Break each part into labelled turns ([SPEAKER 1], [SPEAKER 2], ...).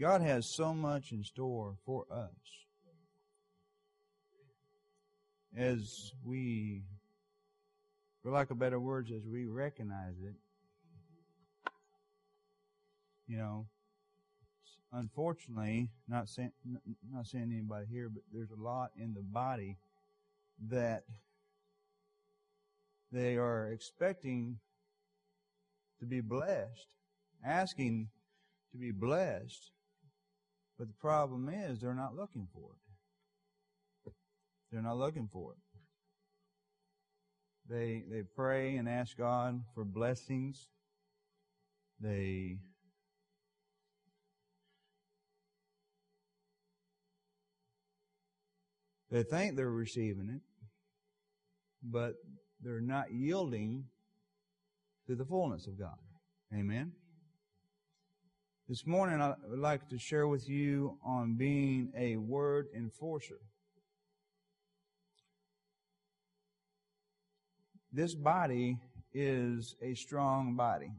[SPEAKER 1] God has so much in store for us. As we, for lack of better words, as we recognize it, you know, unfortunately, not saying not saying anybody here, but there's a lot in the body that they are expecting to be blessed, asking to be blessed, but the problem is they're not looking for it. They're not looking for it. They they pray and ask God for blessings. They They think they're receiving it, but they're not yielding to the fullness of God. Amen. This morning, I would like to share with you on being a word enforcer. This body is a strong body.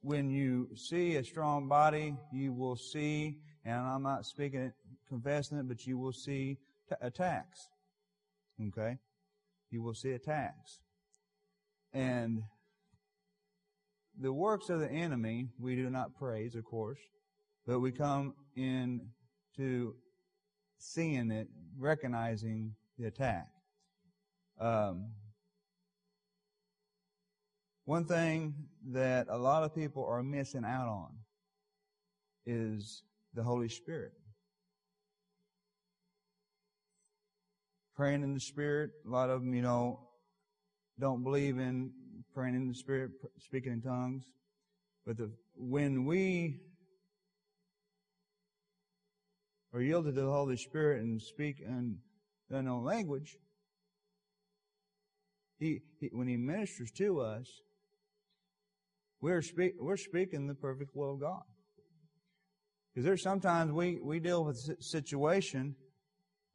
[SPEAKER 1] When you see a strong body, you will see, and I'm not speaking confessing it, but you will see t- attacks. Okay? You will see attacks. And the works of the enemy we do not praise, of course, but we come in to seeing it, recognizing the attack. Um, one thing that a lot of people are missing out on is the Holy Spirit. praying in the Spirit. A lot of them, you know, don't believe in praying in the Spirit, speaking in tongues. But the, when we are yielded to the Holy Spirit and speak in the unknown language, he, he, when He ministers to us, we're, speak, we're speaking the perfect will of God. Because there's sometimes we, we deal with a situation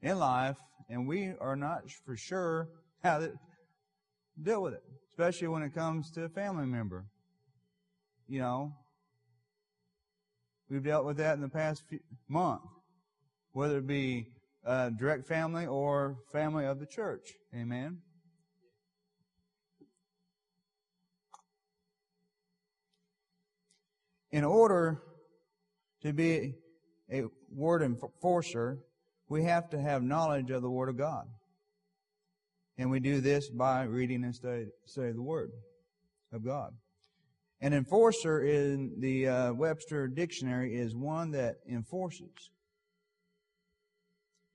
[SPEAKER 1] in life and we are not for sure how to deal with it, especially when it comes to a family member. You know, we've dealt with that in the past few, month, whether it be a direct family or family of the church. Amen. In order to be a word enforcer, we have to have knowledge of the Word of God. And we do this by reading and study, study the Word of God. An enforcer in the uh, Webster Dictionary is one that enforces.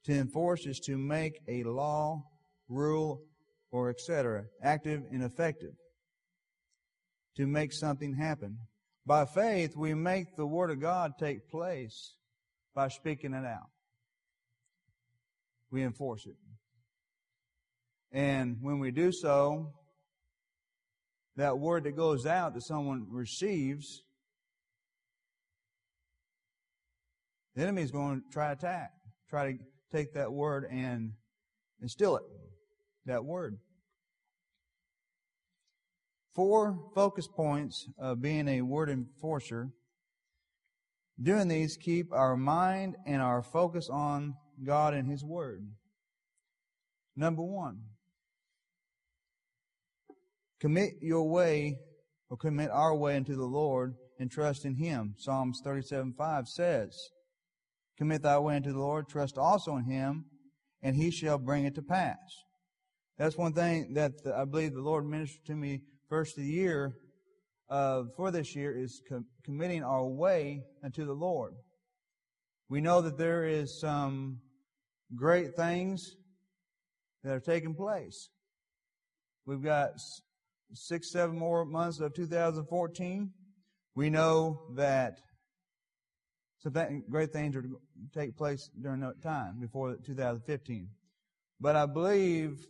[SPEAKER 1] To enforce is to make a law, rule, or etc. active and effective. To make something happen. By faith, we make the Word of God take place by speaking it out we enforce it. And when we do so, that word that goes out that someone receives, the enemy is going to try to attack, try to take that word and, instill it. That word. Four focus points of being a word enforcer. Doing these keep our mind and our focus on God and His Word. Number one, commit your way or commit our way into the Lord and trust in Him. Psalms 37 5 says, Commit thy way into the Lord, trust also in Him, and He shall bring it to pass. That's one thing that I believe the Lord ministered to me first of the year uh, for this year is com- committing our way unto the Lord. We know that there is some great things that are taking place. We've got six, seven more months of 2014. We know that some great things are to take place during that time before 2015. But I believe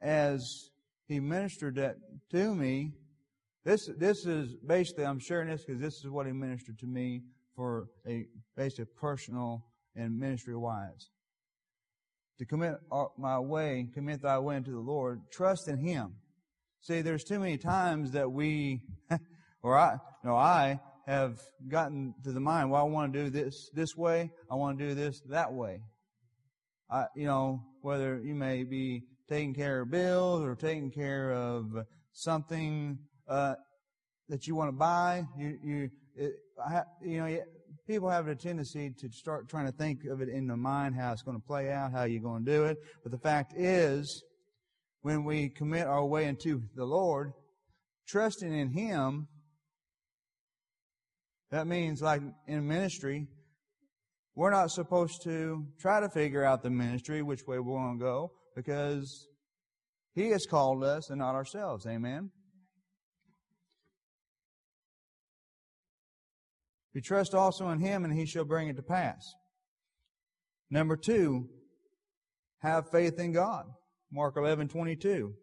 [SPEAKER 1] as he ministered that to me, this, this is basically, I'm sharing this because this is what he ministered to me for a basic personal and ministry wise to commit uh, my way, commit thy way unto the Lord, trust in Him. See, there's too many times that we, or I, no, I have gotten to the mind, well, I want to do this this way, I want to do this that way. I, you know, whether you may be taking care of bills or taking care of something uh, that you want to buy, you you it, you know people have a tendency to start trying to think of it in the mind how it's going to play out, how you're going to do it. But the fact is, when we commit our way into the Lord, trusting in Him, that means like in ministry, we're not supposed to try to figure out the ministry, which way we're going to go, because He has called us and not ourselves. Amen? We trust also in Him, and He shall bring it to pass. Number two, have faith in God. Mark eleven twenty two.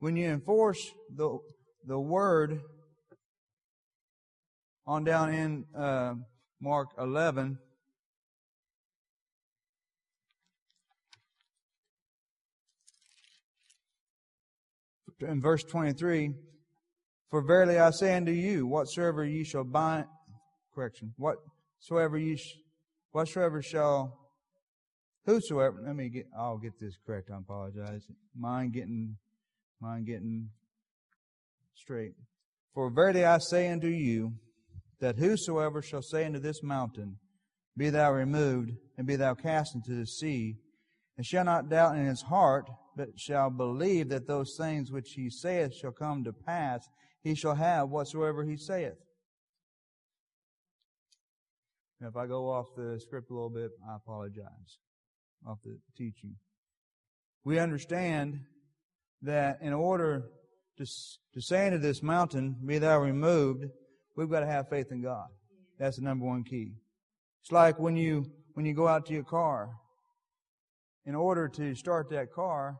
[SPEAKER 1] When you enforce the the word on down in uh, Mark 11. In verse 23, for verily I say unto you, whatsoever ye shall bind, correction, whatsoever ye, whatsoever shall, whosoever, let me get, I'll get this correct, I apologize. Mine getting, mine getting straight. For verily I say unto you, that whosoever shall say unto this mountain, Be thou removed, and be thou cast into the sea, and shall not doubt in his heart, but shall believe that those things which he saith shall come to pass, he shall have whatsoever he saith. Now, if I go off the script a little bit, I apologize. Off the teaching. We understand that in order to, to say unto this mountain, Be thou removed, We've got to have faith in God. That's the number one key. It's like when you, when you go out to your car. In order to start that car,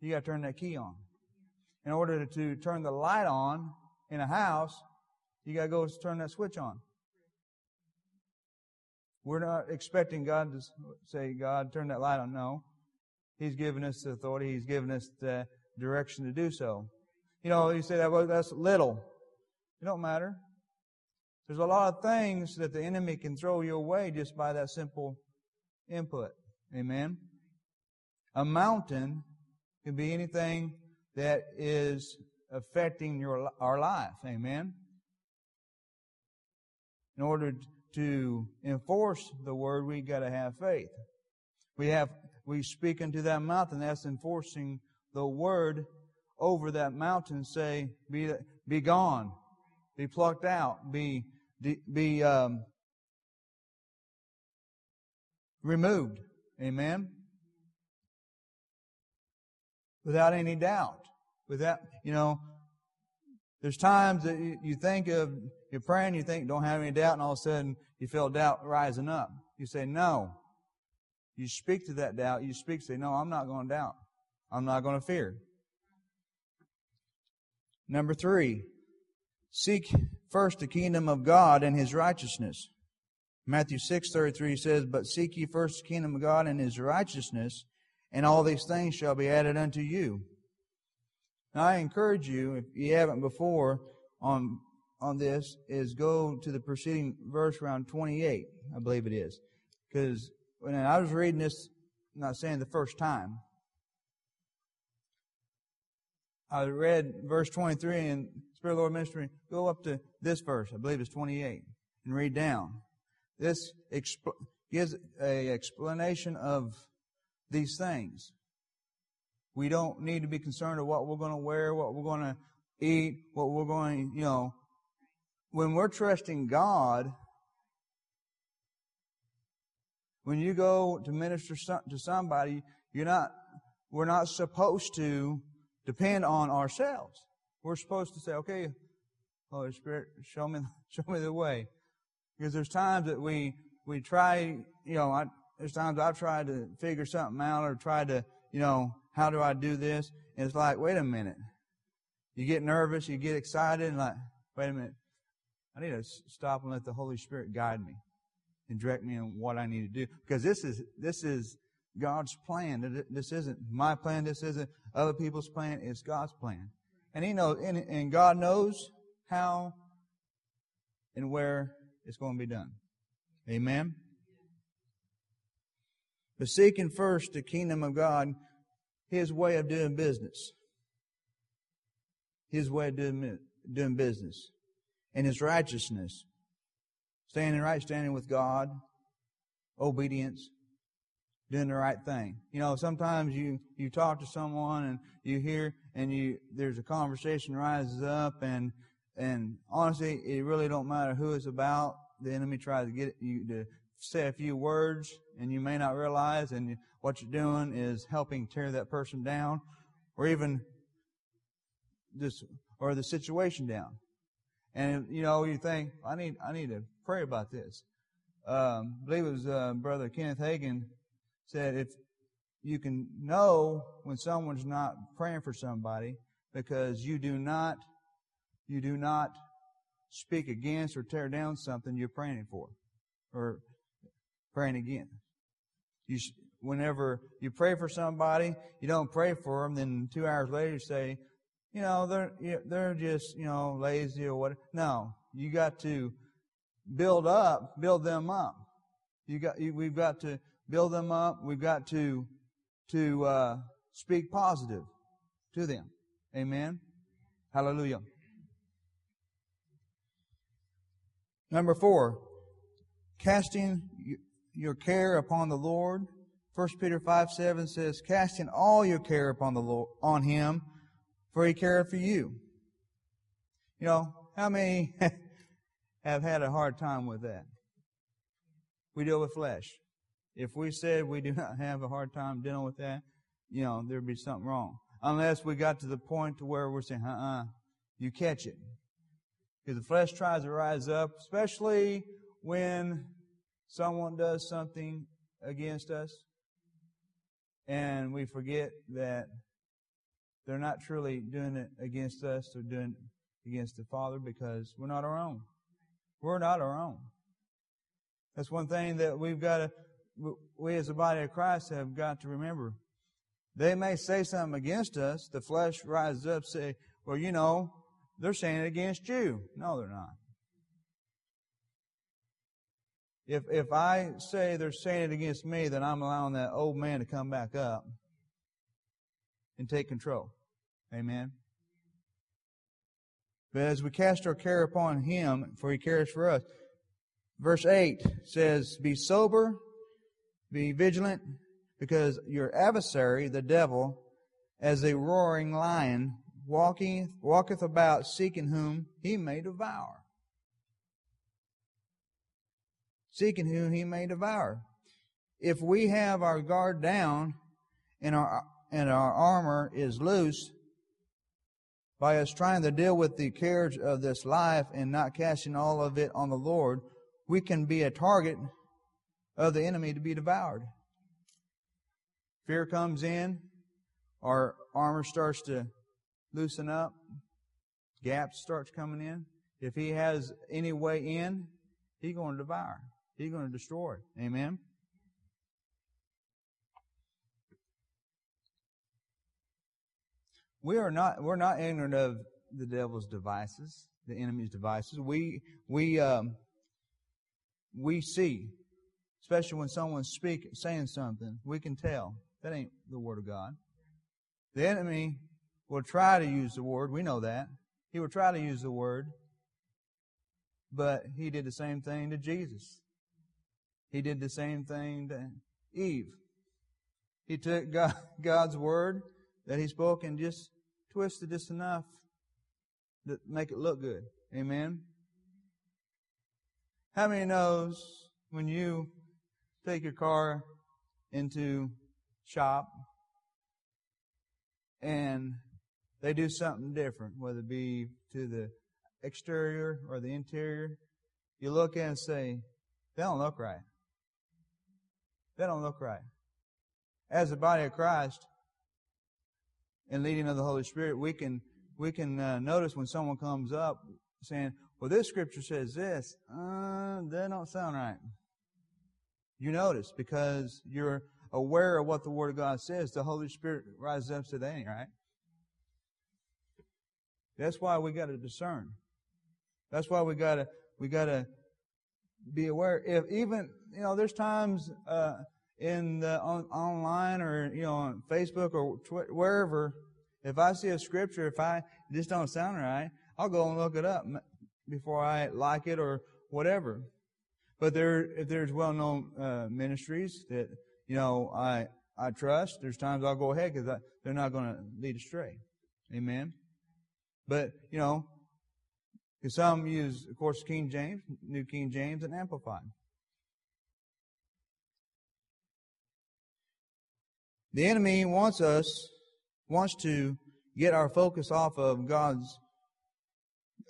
[SPEAKER 1] you got to turn that key on. In order to turn the light on in a house, you got to go turn that switch on. We're not expecting God to say, God, turn that light on. No. He's given us the authority. He's given us the direction to do so. You know, you say that, well, that's little. It don't matter. There's a lot of things that the enemy can throw your way just by that simple input. Amen. A mountain can be anything that is affecting your our life. Amen. In order to enforce the word, we got to have faith. We have we speak into that mountain. That's enforcing the word over that mountain. Say, be be gone be plucked out, be, be um, removed. Amen? Without any doubt. Without, you know, there's times that you think of, you're praying, you think, don't have any doubt, and all of a sudden you feel doubt rising up. You say, no. You speak to that doubt. You speak, say, no, I'm not going to doubt. I'm not going to fear. Number three, Seek first the kingdom of God and his righteousness. Matthew 6:33 says, "But seek ye first the kingdom of God and his righteousness, and all these things shall be added unto you." Now I encourage you, if you haven't before on on this, is go to the preceding verse around 28, I believe it is. Because when I was reading this, I'm not saying the first time, I read verse 23 and Spirit of the Lord Ministry, go up to this verse, I believe it's 28, and read down. This gives a explanation of these things. We don't need to be concerned of what we're going to wear, what we're going to eat, what we're going, you know. When we're trusting God, when you go to minister to somebody, you're not, we're not supposed to depend on ourselves. We're supposed to say, okay, Holy Spirit, show me, show me the way. Because there's times that we, we try, you know, I, there's times I've tried to figure something out or try to, you know, how do I do this? And it's like, wait a minute. You get nervous, you get excited, and like, wait a minute. I need to stop and let the Holy Spirit guide me and direct me in what I need to do. Because this is, this is God's plan. This isn't my plan. This isn't other people's plan. It's God's plan. And He knows, and, and God knows how and where it's going to be done. Amen? But seeking first the kingdom of God, His way of doing business. His way of doing, doing business. And His righteousness. Standing right standing with God. Obedience. Doing the right thing. You know, sometimes you, you talk to someone and you hear and you, there's a conversation rises up and, and honestly, it really don't matter who it's about. The enemy tries to get you to say a few words and you may not realize and what you're doing is helping tear that person down or even this or the situation down. And you know, you think, I need I need to pray about this. Um, I believe it was uh, Brother Kenneth Hagin said if you can know when someone's not praying for somebody because you do not you do not speak against or tear down something you're praying for or praying against. You, whenever you pray for somebody, you don't pray for them, then two hours later you say, you know, they're, they're just, you know, lazy or what. No, you got to build up, build them up. You got, you, we've got to build them up. We've got to, to, uh, speak positive to them. Amen. Hallelujah. Number four, casting your care upon the Lord. 1 Peter 5 7 says, Casting all your care upon the Lord, on Him, for He cared for you. You know, how many have had a hard time with that? We deal with flesh. If we said we do not have a hard time dealing with that, you know, there'd be something wrong. Unless we got to the point to where we're saying, uh-uh, you catch it. Because the flesh tries to rise up, especially when someone does something against us and we forget that they're not truly doing it against us, they're doing it against the Father because we're not our own. We're not our own. That's one thing that we've got to, we as a body of Christ have got to remember. They may say something against us. The flesh rises up, say, well, you know, they're saying it against you. No, they're not. If, if I say they're saying it against me, then I'm allowing that old man to come back up and take control. Amen. But as we cast our care upon him, for he cares for us. Verse 8 says, Be sober, be vigilant, because your adversary, the devil, as a roaring lion, walking, walketh about seeking whom he may devour. seeking whom he may devour. If we have our guard down and our, and our armor is loose, by us trying to deal with the cares of this life and not casting all of it on the Lord, we can be a target of the enemy to be devoured. Fear comes in, our armor starts to loosen up, gaps starts coming in. If he has any way in, he's going to devour. He's going to destroy. Amen. We are not we're not ignorant of the devil's devices, the enemy's devices. We we um, we see, especially when someone's speaking, saying something, we can tell that ain't the word of God. The enemy will try to use the word. We know that he will try to use the word, but he did the same thing to Jesus. He did the same thing to Eve. He took God, God's word that he spoke and just twisted just enough to make it look good. Amen. How many knows when you take your car into shop and they do something different, whether it be to the exterior or the interior, you look and say, they don't look right. They don't look right. As the body of Christ and leading of the Holy Spirit, we can we can uh, notice when someone comes up saying, "Well, this scripture says this," uh, that don't sound right. You notice because you're aware of what the Word of God says. The Holy Spirit rises up to that, right? That's why we got to discern. That's why we gotta, we gotta be aware. If even, you know, there's times, uh, in the, on, online or, you know, on Facebook or tw- wherever, if I see a scripture, if I just don't sound right, I'll go and look it up before I like it or whatever. But there, if there's well-known uh, ministries that you know I I trust, there's times I'll go ahead because they're not going to lead astray. Amen. But you know, because some use, of course, King James, New King James, and Amplified. The enemy wants us, wants to get our focus off of God's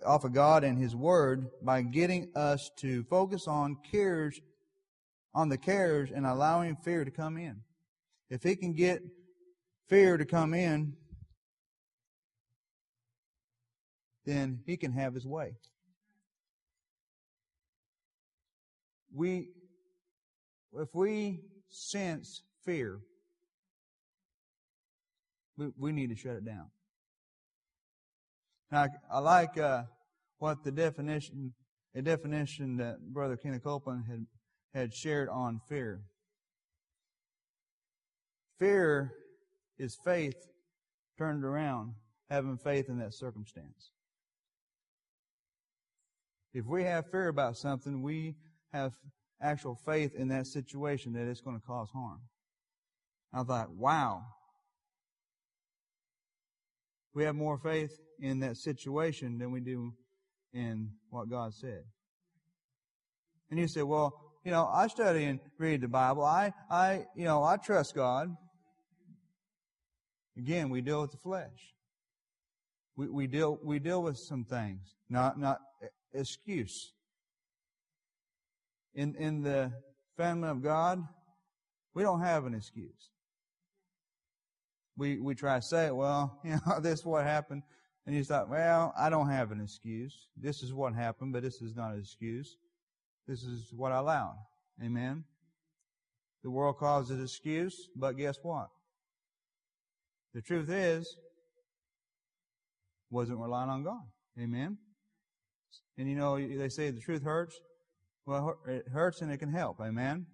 [SPEAKER 1] off of God and His Word by getting us to focus on cares, on the cares and allowing fear to come in. If He can get fear to come in, then He can have His way. We, if we sense fear, we, we need to shut it down. Now, I like uh, what the definition, a definition that Brother Kenneth Copeland had, had shared on fear. Fear is faith turned around, having faith in that circumstance. If we have fear about something, we have actual faith in that situation that it's going to cause harm. I thought, wow. We have more faith in that situation than we do in what God said. And you say, well, you know, I study and read the Bible. I, I, you know, I trust God. Again, we deal with the flesh. We, we deal, we deal with some things, not, not excuse. In, in the family of God, we don't have an excuse. We, we try to say, well, you know, this is what happened. And you thought, well, I don't have an excuse. This is what happened, but this is not an excuse. This is what I allowed. Amen. The world calls it excuse, but guess what? The truth is, wasn't relying on God. Amen. And you know, they say the truth hurts. Well, it hurts and it can help. Amen.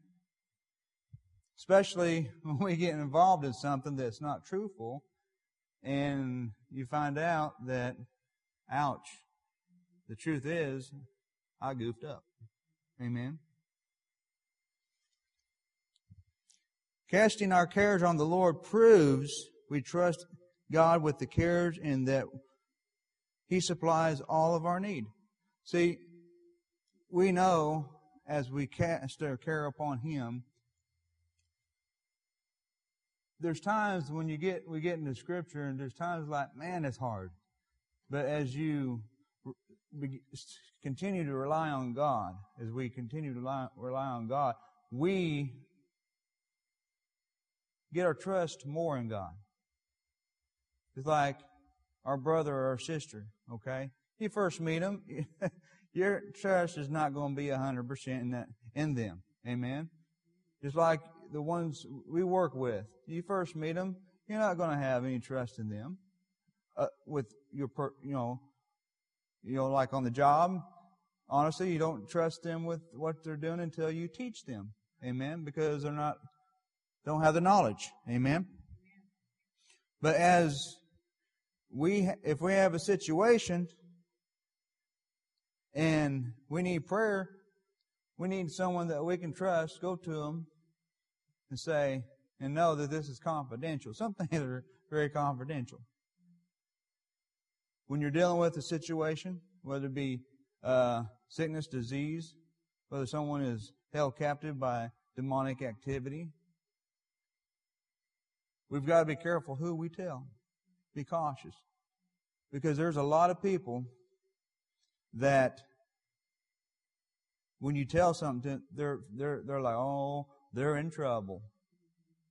[SPEAKER 1] Especially when we get involved in something that's not truthful and you find out that, ouch, the truth is, I goofed up. Amen. Casting our cares on the Lord proves we trust God with the cares and that He supplies all of our need. See, we know as we cast our care upon Him there's times when you get we get into scripture and there's times like man it's hard. But as you continue to rely on god as we continue to rely, rely on god we get our trust more in god. It's like our brother or our sister okay? You first meet them your trust is not going to be 100% in that in them. Amen? Just like the ones we work with. You first meet them, you're not going to have any trust in them. Uh, with your, per, you know, you know, like on the job, honestly, you don't trust them with what they're doing until you teach them. Amen. Because they're not, don't have the knowledge. Amen. But as we, if we have a situation and we need prayer, we need someone that we can trust, go to them and say, and know that this is confidential. Some things are very confidential. When you're dealing with a situation, whether it be uh, sickness, disease, whether someone is held captive by demonic activity, we've got to be careful who we tell. Be cautious. Because there's a lot of people that when you tell something, they're, they're, they're like, oh, they're in trouble.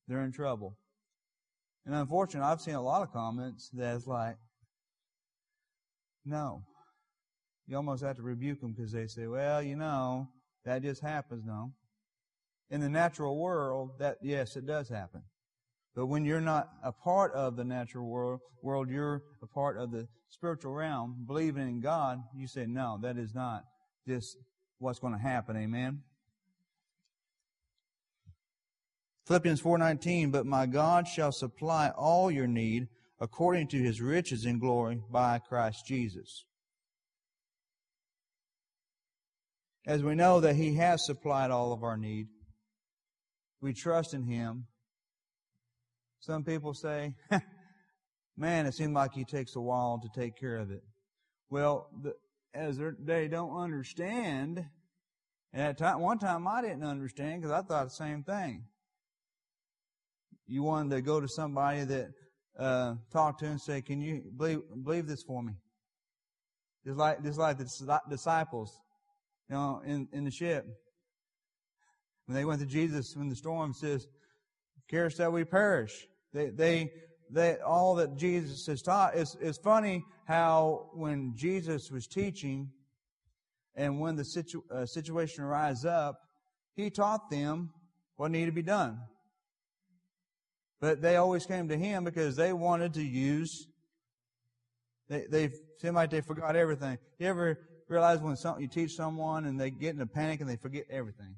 [SPEAKER 1] They're in trouble. And unfortunately, I've seen a lot of comments that's like, no. You almost have to rebuke them because they say, well, you know, that just happens. No. In the natural world, that, yes, it does happen. But when you're not a part of the natural world, world, you're a part of the spiritual realm, believing in God, you say, no, that is not just what's going to happen. Amen. Philippians 4:19 But my God shall supply all your need according to his riches in glory by Christ Jesus. As we know that he has supplied all of our need, we trust in him. Some people say, man, it seems like he takes a while to take care of it. Well, the, as they don't understand, and at time, one time I didn't understand because I thought the same thing. You wanted to go to somebody that uh, talk to and say, "Can you believe believe this for me?" Just like just like the disciples, you know, in in the ship when they went to Jesus when the storm says, "Carest that we perish." They they they all that Jesus has taught. It's funny how when Jesus was teaching, and when the situ, uh, situation rise up, he taught them what needed to be done. But they always came to him because they wanted to use, they, they seem like they forgot everything. You ever realize when something, you teach someone and they get in a panic and they forget everything?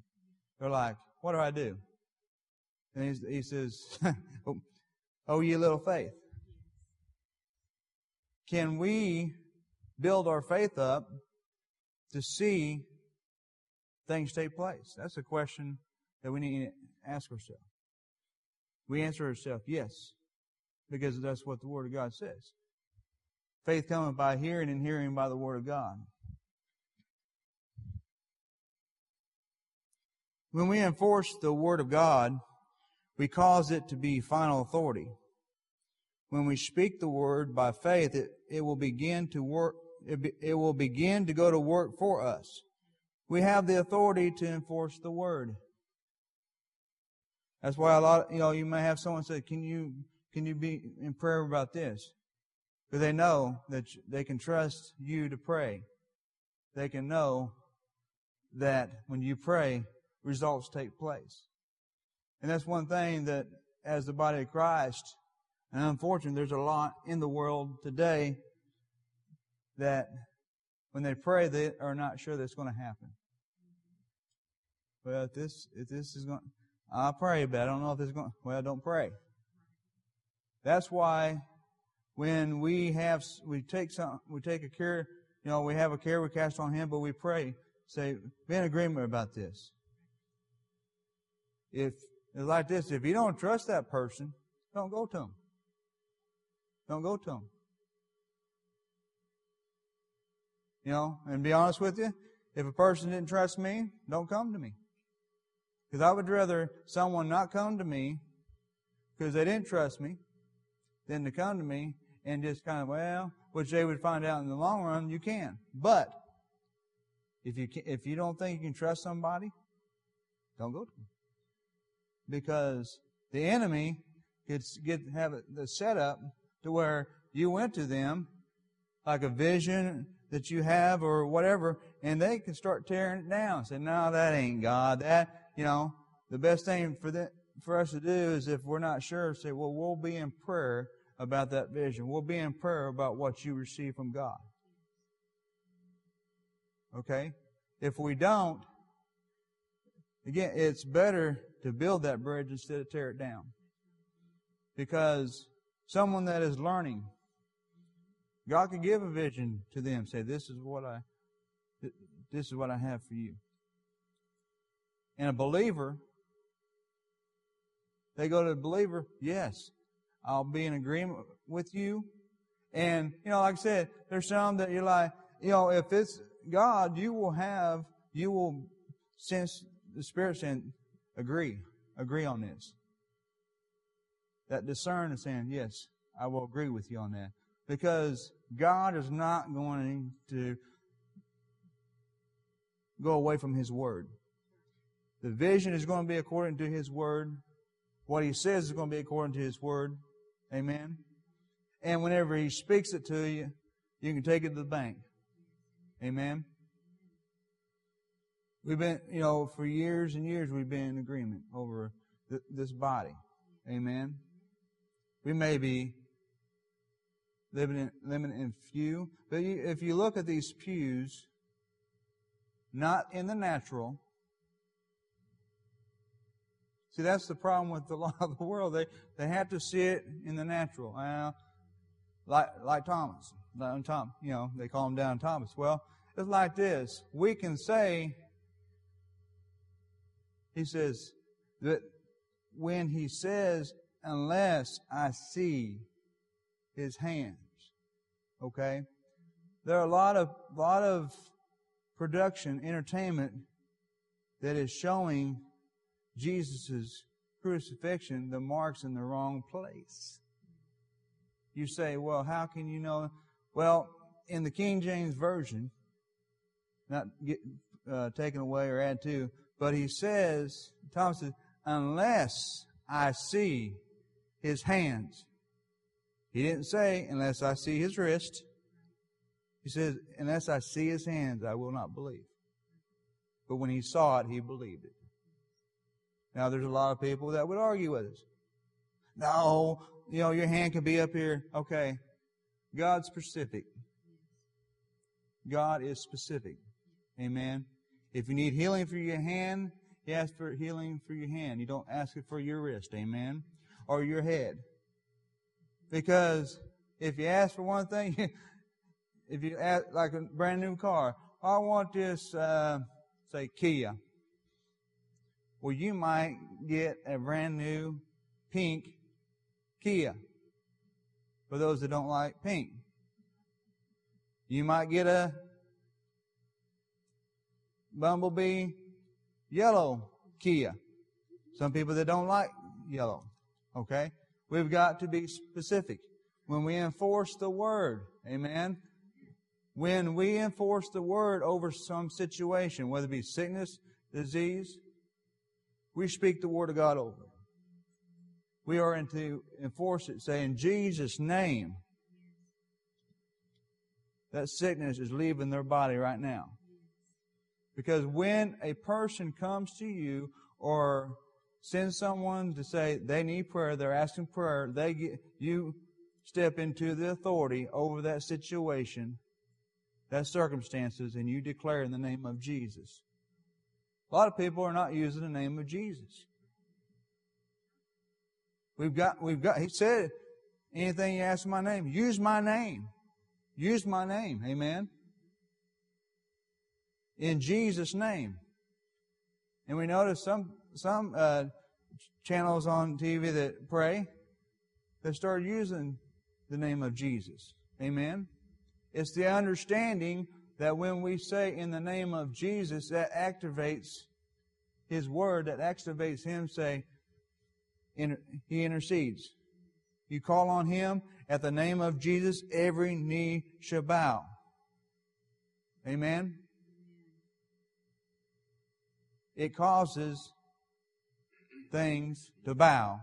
[SPEAKER 1] They're like, what do I do? And he says, oh, oh, ye little faith. Can we build our faith up to see things take place? That's a question that we need to ask ourselves. We answer ourselves, yes, because that's what the Word of God says. Faith cometh by hearing, and hearing by the Word of God. When we enforce the Word of God, we cause it to be final authority. When we speak the Word by faith, it, it will begin to work, it, be, it will begin to go to work for us. We have the authority to enforce the Word. That's why a lot, you know, you may have someone say, "Can you can you be in prayer about this?" Because they know that they can trust you to pray. They can know that when you pray, results take place. And that's one thing that, as the body of Christ, and unfortunately, there's a lot in the world today that when they pray, they are not sure that's going to happen. If this this is going, I pray, but I don't know if it's going. Well, don't pray. That's why when we have we take some we take a care, you know, we have a care we cast on Him, but we pray. Say, be in agreement about this. If it's like this, if you don't trust that person, don't go to them. Don't go to them. You know, and be honest with you, if a person didn't trust me, don't come to me. Because I would rather someone not come to me because they didn't trust me than to come to me and just kind of, well, which they would find out in the long run, you can. But if you can, if you don't think you can trust somebody, don't go to them. Because the enemy could get have the setup to where you went to them like a vision that you have or whatever, and they can start tearing it down. Say, no, that ain't God. That you know, the best thing for that, for us to do is if we're not sure, say, well, we'll be in prayer about that vision. We'll be in prayer about what you receive from God. Okay? If we don't, again, it's better to build that bridge instead of tear it down. Because someone that is learning, God can give a vision to them, say, this is what I, this is what I have for you and a believer, they go to the believer, yes, I'll be in agreement with you. And, you know, like I said, there's some that you're like, you know, if it's God, you will have, you will sense the Spirit saying, agree, agree on this. That discern is saying, yes, I will agree with you on that. Because God is not going to go away from His Word. The vision is going to be according to His Word. What He says is going to be according to His Word. Amen. And whenever He speaks it to you, you can take it to the bank. Amen. We've been, you know, for years and years we've been in agreement over th- this body. Amen. We may be limited, limited in few. But you, if you look at these pews, not in the natural, See, that's the problem with the law of the world. They, they have to see it in the natural. Well, like, like Thomas. Tom, you know, they call him down Thomas. Well, it's like this. We can say, he says, that when he says, unless I see his hands, okay? There are a lot of, lot of production, entertainment that is showing Jesus' crucifixion, the mark's in the wrong place. You say, well, how can you know? Well, in the King James Version, not get uh, taken away or add to, but he says, Thomas says, unless I see his hands. He didn't say, unless I see his wrist. He says, unless I see his hands, I will not believe. But when he saw it, he believed it. Now, there's a lot of people that would argue with us. No, you know, your hand can be up here. Okay. God's specific. God is specific. Amen. If you need healing for your hand, you ask for healing for your hand. You don't ask it for your wrist. Amen. Or your head. Because if you ask for one thing, if you ask like a brand new car, I want this, uh, say Kia. Well, you might get a brand new pink Kia for those that don't like pink. You might get a Bumblebee yellow Kia. Some people that don't like yellow. Okay? We've got to be specific. When we enforce the word, amen? When we enforce the word over some situation, whether it be sickness, disease, we speak the Word of God over. them. We are to enforce it, say, in Jesus' name, that sickness is leaving their body right now. Because when a person comes to you or sends someone to say they need prayer, they're asking prayer, they get, you step into the authority over that situation, that circumstances, and you declare in the name of Jesus. A lot of people are not using the name of Jesus. We've got, we've got, he said, anything you ask in my name, use my name. Use my name. Amen. In Jesus' name. And we notice some, some, uh, channels on TV that pray, they start using the name of Jesus. Amen. It's the understanding that when we say in the name of Jesus, that activates His Word, that activates Him say, He intercedes. You call on Him at the name of Jesus, every knee shall bow. Amen? It causes things to bow.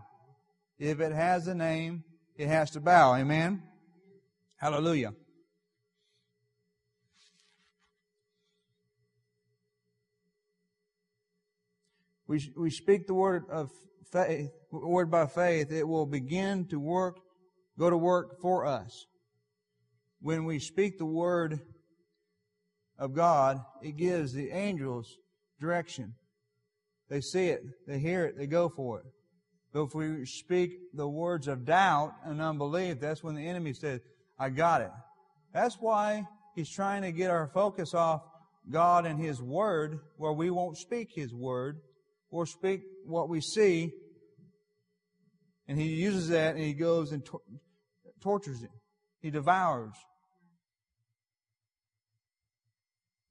[SPEAKER 1] If it has a name, it has to bow. Amen? Hallelujah. We, we speak the word of faith, word by faith, it will begin to work, go to work for us. When we speak the word of God, it gives the angels direction. They see it, they hear it, they go for it. But if we speak the words of doubt and unbelief, that's when the enemy says, I got it. That's why he's trying to get our focus off God and His Word, where we won't speak His Word, or speak what we see. And he uses that and he goes and tor- tortures it. He devours.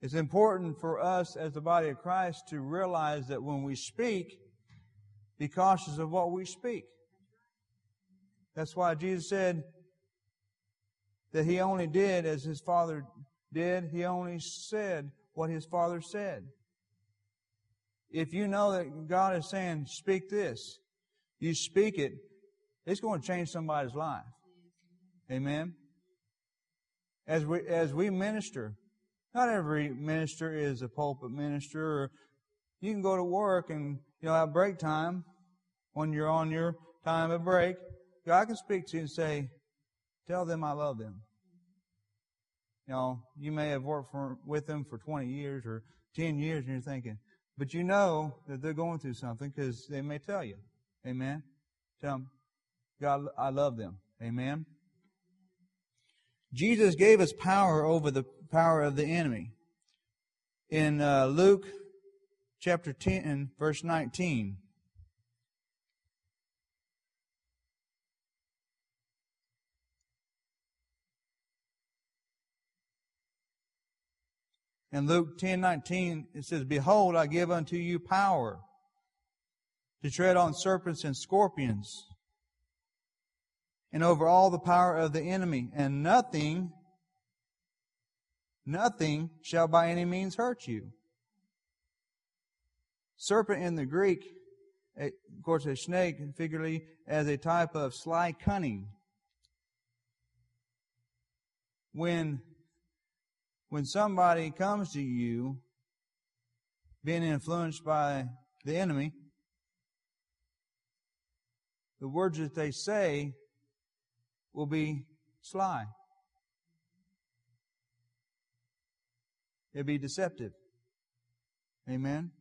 [SPEAKER 1] It's important for us as the body of Christ to realize that when we speak, be cautious of what we speak. That's why Jesus said that he only did as his Father did. He only said what his Father said if you know that God is saying, speak this, you speak it, it's going to change somebody's life. Amen. As we, as we minister, not every minister is a pulpit minister you can go to work and, you know, have break time when you're on your time of break. God can speak to you and say, tell them I love them. You know, you may have worked for, with them for 20 years or 10 years and you're thinking, but you know that they're going through something because they may tell you. Amen. Tell them, God, I love them. Amen. Jesus gave us power over the power of the enemy. In uh, Luke chapter 10, verse 19, In Luke 10 19, it says, Behold, I give unto you power to tread on serpents and scorpions and over all the power of the enemy, and nothing, nothing shall by any means hurt you. Serpent in the Greek, of course, a snake, figuratively, as a type of sly cunning. When, when somebody comes to you, being influenced by the enemy, the words that they say will be sly. It'll be deceptive. Amen.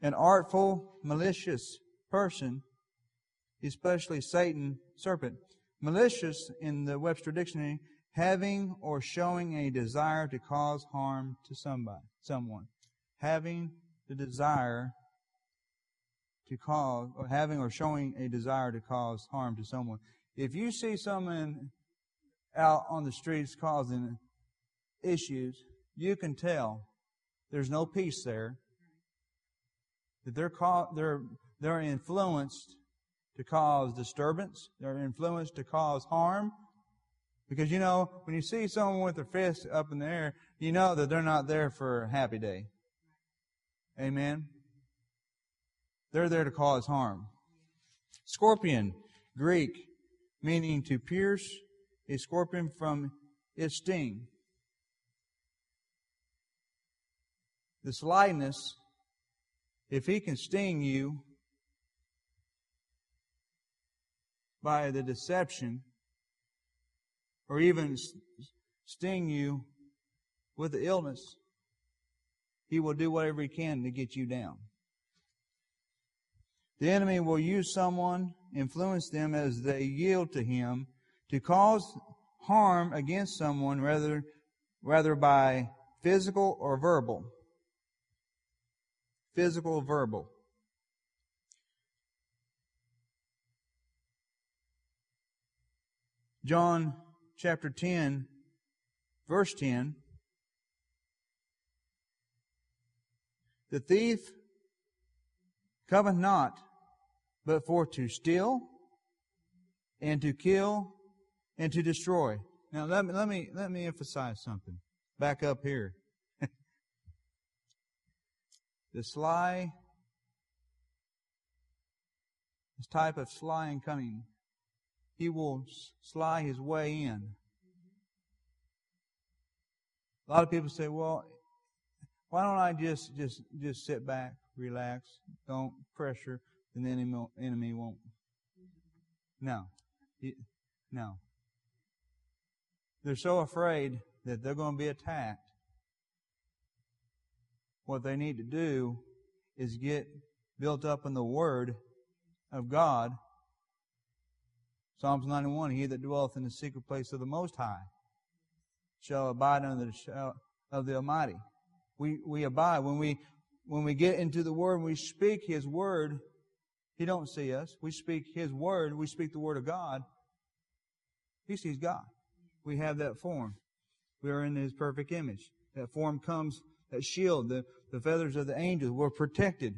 [SPEAKER 1] An artful, malicious person, especially Satan, serpent. Malicious in the Webster Dictionary, having or showing a desire to cause harm to somebody, someone. Having the desire to cause, or having or showing a desire to cause harm to someone. If you see someone out on the streets causing issues, you can tell there's no peace there. That they're ca- they're they're influenced to cause disturbance. They're influenced to cause harm. Because you know, when you see someone with their fist up in the air, you know that they're not there for a happy day. Amen. They're there to cause harm. Scorpion, Greek, meaning to pierce a scorpion from its sting. The slyness, if he can sting you by the deception, or even sting you with the illness, he will do whatever he can to get you down. The enemy will use someone, influence them as they yield to him to cause harm against someone rather, rather by physical or verbal. Physical or verbal. John chapter 10, verse 10. The thief cometh not but for to steal and to kill and to destroy. Now let me let me let me emphasize something. Back up here. the sly this type of sly and cunning. He will sly his way in. A lot of people say, well, why don't I just, just, just sit back, relax, don't pressure, and then the enemy, enemy won't. No. No. They're so afraid that they're going to be attacked. What they need to do is get built up in the Word of God. Psalms 91, He that dwelleth in the secret place of the Most High shall abide under the shadow uh, of the Almighty. We, we abide. When we, when we get into the Word, and we speak His Word, he don't see us. We speak His Word. We speak the Word of God. He sees God. We have that form. We are in His perfect image. That form comes, that shield, the, the feathers of the angels. We're protected.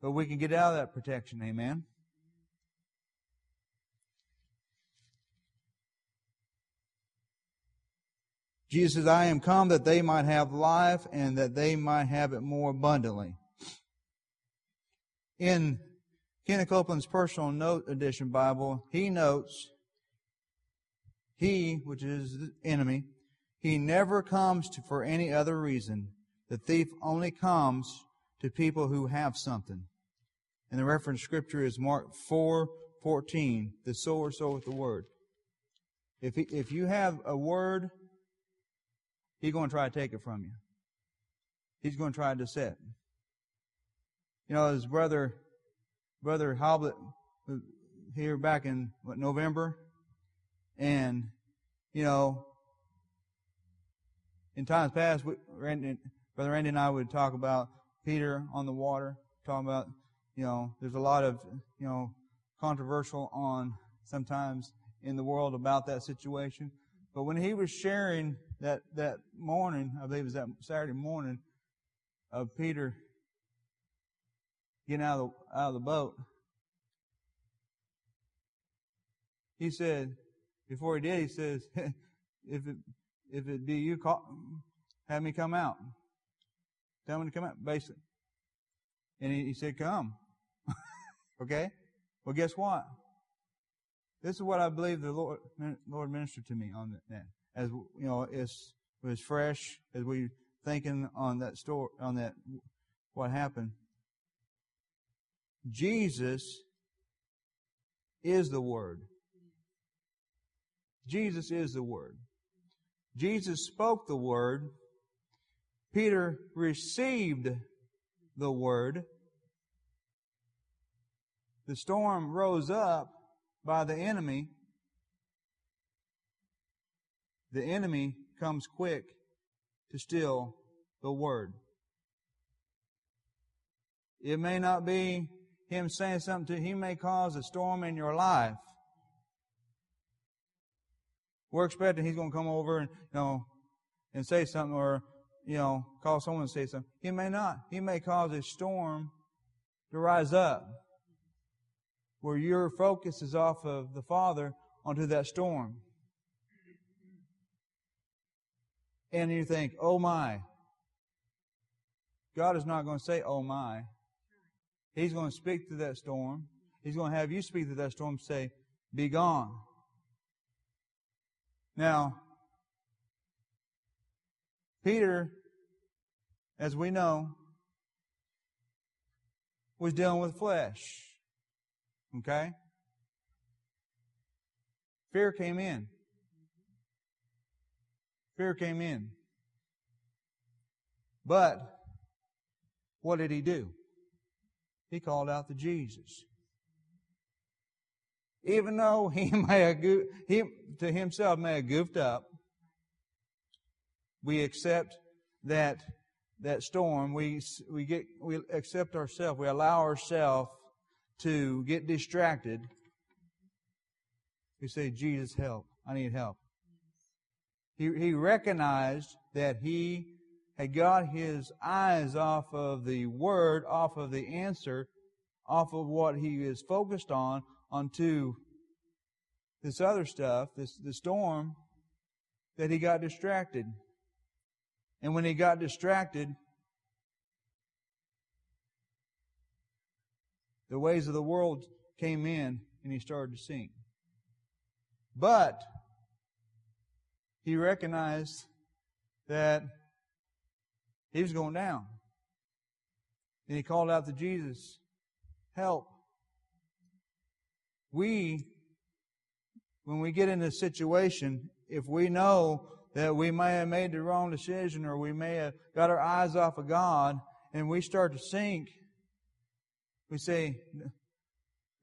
[SPEAKER 1] But we can get out of that protection. Amen. Jesus says, I am come that they might have life and that they might have it more abundantly. In Kenneth Copeland's personal note edition Bible, he notes, he, which is the enemy, he never comes to, for any other reason. The thief only comes to people who have something. And the reference scripture is Mark 4, 14, the sower soweth the word. If, he, if you have a word, he's going to try to take it from you. He's going to try to set. You know, his brother, brother Hoblet, uh, here back in what, November, and you know, in times past, we, Randy, brother Randy and I would talk about Peter on the water, talking about, you know, there's a lot of, you know, controversial on sometimes in the world about that situation. But when he was sharing that, that morning, I believe it was that Saturday morning, of Peter getting out of the, out of the boat, he said, before he did, he says, if it, if it be you, call, have me come out. Tell me to come out, basically. And he, he said, come. okay? Well, guess what? This is what I believe the Lord, Lord ministered to me on that. As, you know, it's, it was fresh as we thinking on that story, on that, what happened. Jesus is the Word. Jesus is the Word. Jesus spoke the Word. Peter received the Word. The storm rose up by the enemy. The enemy comes quick to steal the Word. It may not be him saying something to you. he may cause a storm in your life. We're expecting he's going to come over and, you know, and say something or, you know, call someone and say something. He may not. He may cause a storm to rise up where your focus is off of the Father onto that storm. And you think, oh my. God is not going to say, oh my. He's going to speak to that storm. He's going to have you speak to that storm and say, be gone. Now, Peter, as we know, was dealing with flesh. Okay? Fear came in. Fear came in. But, what did he do? He called out to Jesus. Even though he may have, he, to himself may have goofed up, we accept that, that storm. We, we get, we accept ourselves. We allow ourselves to get distracted. We say, Jesus, help. I need help. He, he recognized that he had got his eyes off of the word, off of the answer, off of what he is focused on, onto this other stuff, this the storm, that he got distracted. And when he got distracted, the ways of the world came in and he started to sink. But he recognized that he was going down. And he called out to Jesus, Help. We, when we get in a situation, if we know that we may have made the wrong decision or we may have got our eyes off of God and we start to sink, we say,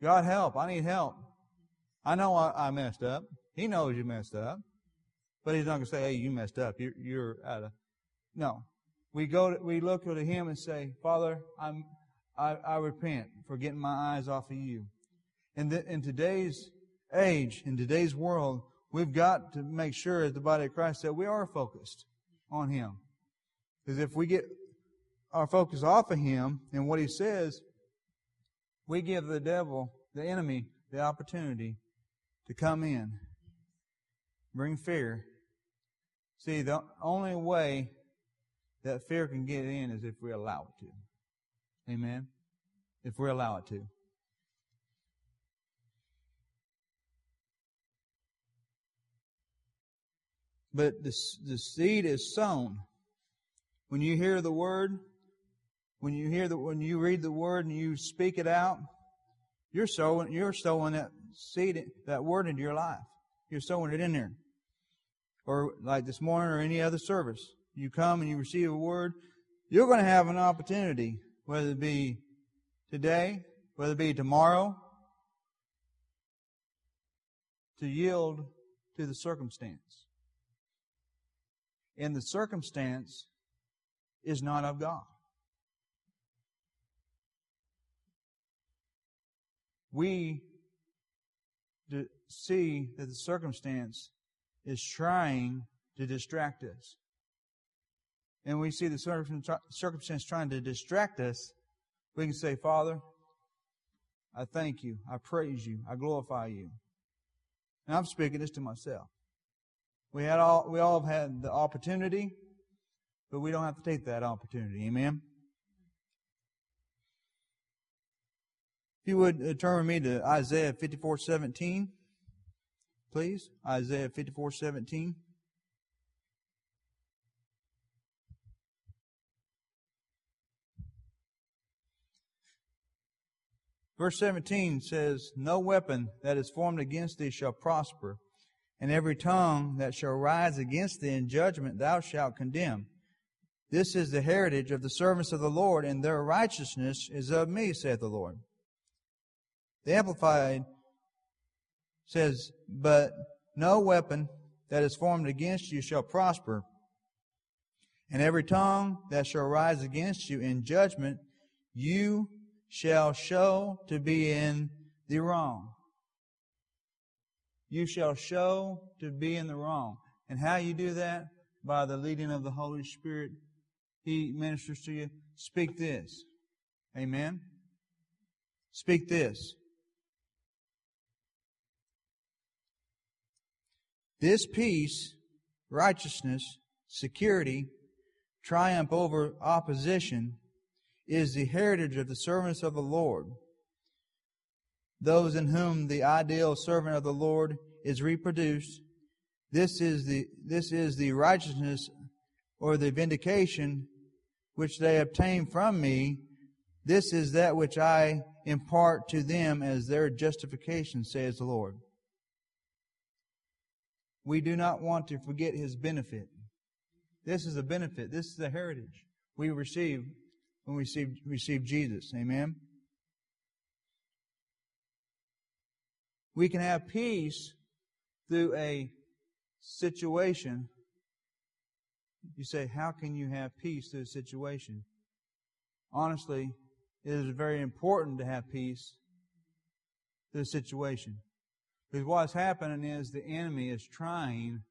[SPEAKER 1] God help, I need help. I know I, I messed up. He knows you messed up. But he's not going to say, hey, you messed up. You're, you're out of. No. We go, to, we look to him and say, Father, I'm, I, I repent for getting my eyes off of you. And the, in today's age, in today's world, we've got to make sure as the body of Christ that we are focused on him. Because if we get our focus off of him and what he says, we give the devil, the enemy, the opportunity to come in, bring fear, See, the only way that fear can get in is if we allow it to. Amen? If we allow it to. But the, the seed is sown. When you hear the word, when you hear the, when you read the word and you speak it out, You're sowing, you're sowing that seed, that word into your life. You're sowing it in there. Or like this morning or any other service, you come and you receive a word, you're going to have an opportunity, whether it be today, whether it be tomorrow, to yield to the circumstance. And the circumstance is not of God. We see that the circumstance is trying to distract us. And we see the circumstance trying to distract us, we can say, Father, I thank you, I praise you, I glorify you. And I'm speaking this to myself. We had all we all have had the opportunity, but we don't have to take that opportunity. Amen. If you would uh, turn with me to Isaiah 54:17, please. Isaiah 54:17. Verse 17 says, No weapon that is formed against thee shall prosper, and every tongue that shall rise against thee in judgment thou shalt condemn. This is the heritage of the servants of the Lord, and their righteousness is of me, saith the Lord. The Amplified says, But no weapon that is formed against you shall prosper, and every tongue that shall rise against you in judgment you shall show to be in the wrong. You shall show to be in the wrong. And how you do that? By the leading of the Holy Spirit. He ministers to you. Speak this. Amen. Speak this. This peace, righteousness, security, triumph over opposition is the heritage of the servants of the Lord, those in whom the ideal servant of the Lord is reproduced. This is the, this is the righteousness or the vindication which they obtain from me. This is that which I impart to them as their justification, says the Lord. We do not want to forget his benefit. This is a benefit. This is a heritage we receive when we receive, receive Jesus. Amen. We can have peace through a situation. You say, how can you have peace through a situation? Honestly, it is very important to have peace through a situation. Because what's happening is the enemy is trying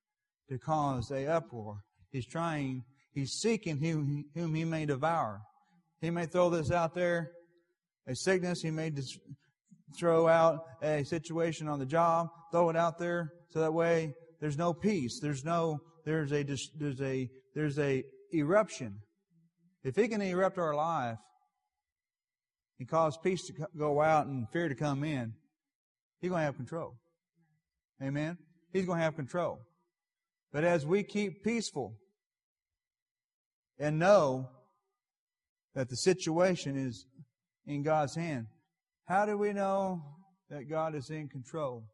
[SPEAKER 1] to cause a uproar. He's trying, he's seeking whom, whom he may devour. He may throw this out there, a sickness. He may throw out a situation on the job, throw it out there, so that way there's no peace. There's no, there's a, there's a, there's a eruption. If he can erupt our life and cause peace to go out and fear to come in, he's going to have control. Amen? He's going to have control. But as we keep peaceful and know that the situation is in God's hand. How do we know that God is in control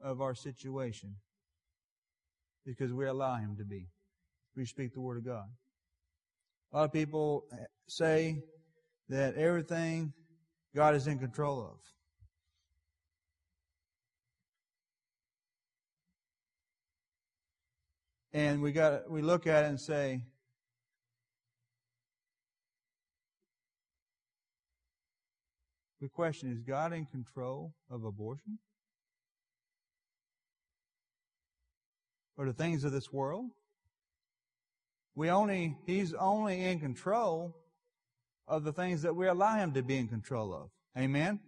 [SPEAKER 1] of our situation? Because we allow Him to be. We speak the Word of God. A lot of people say that everything God is in control of. And we got we look at it and say, The question is God in control of abortion? Or the things of this world? We only, He's only in control of the things that we allow Him to be in control of. Amen?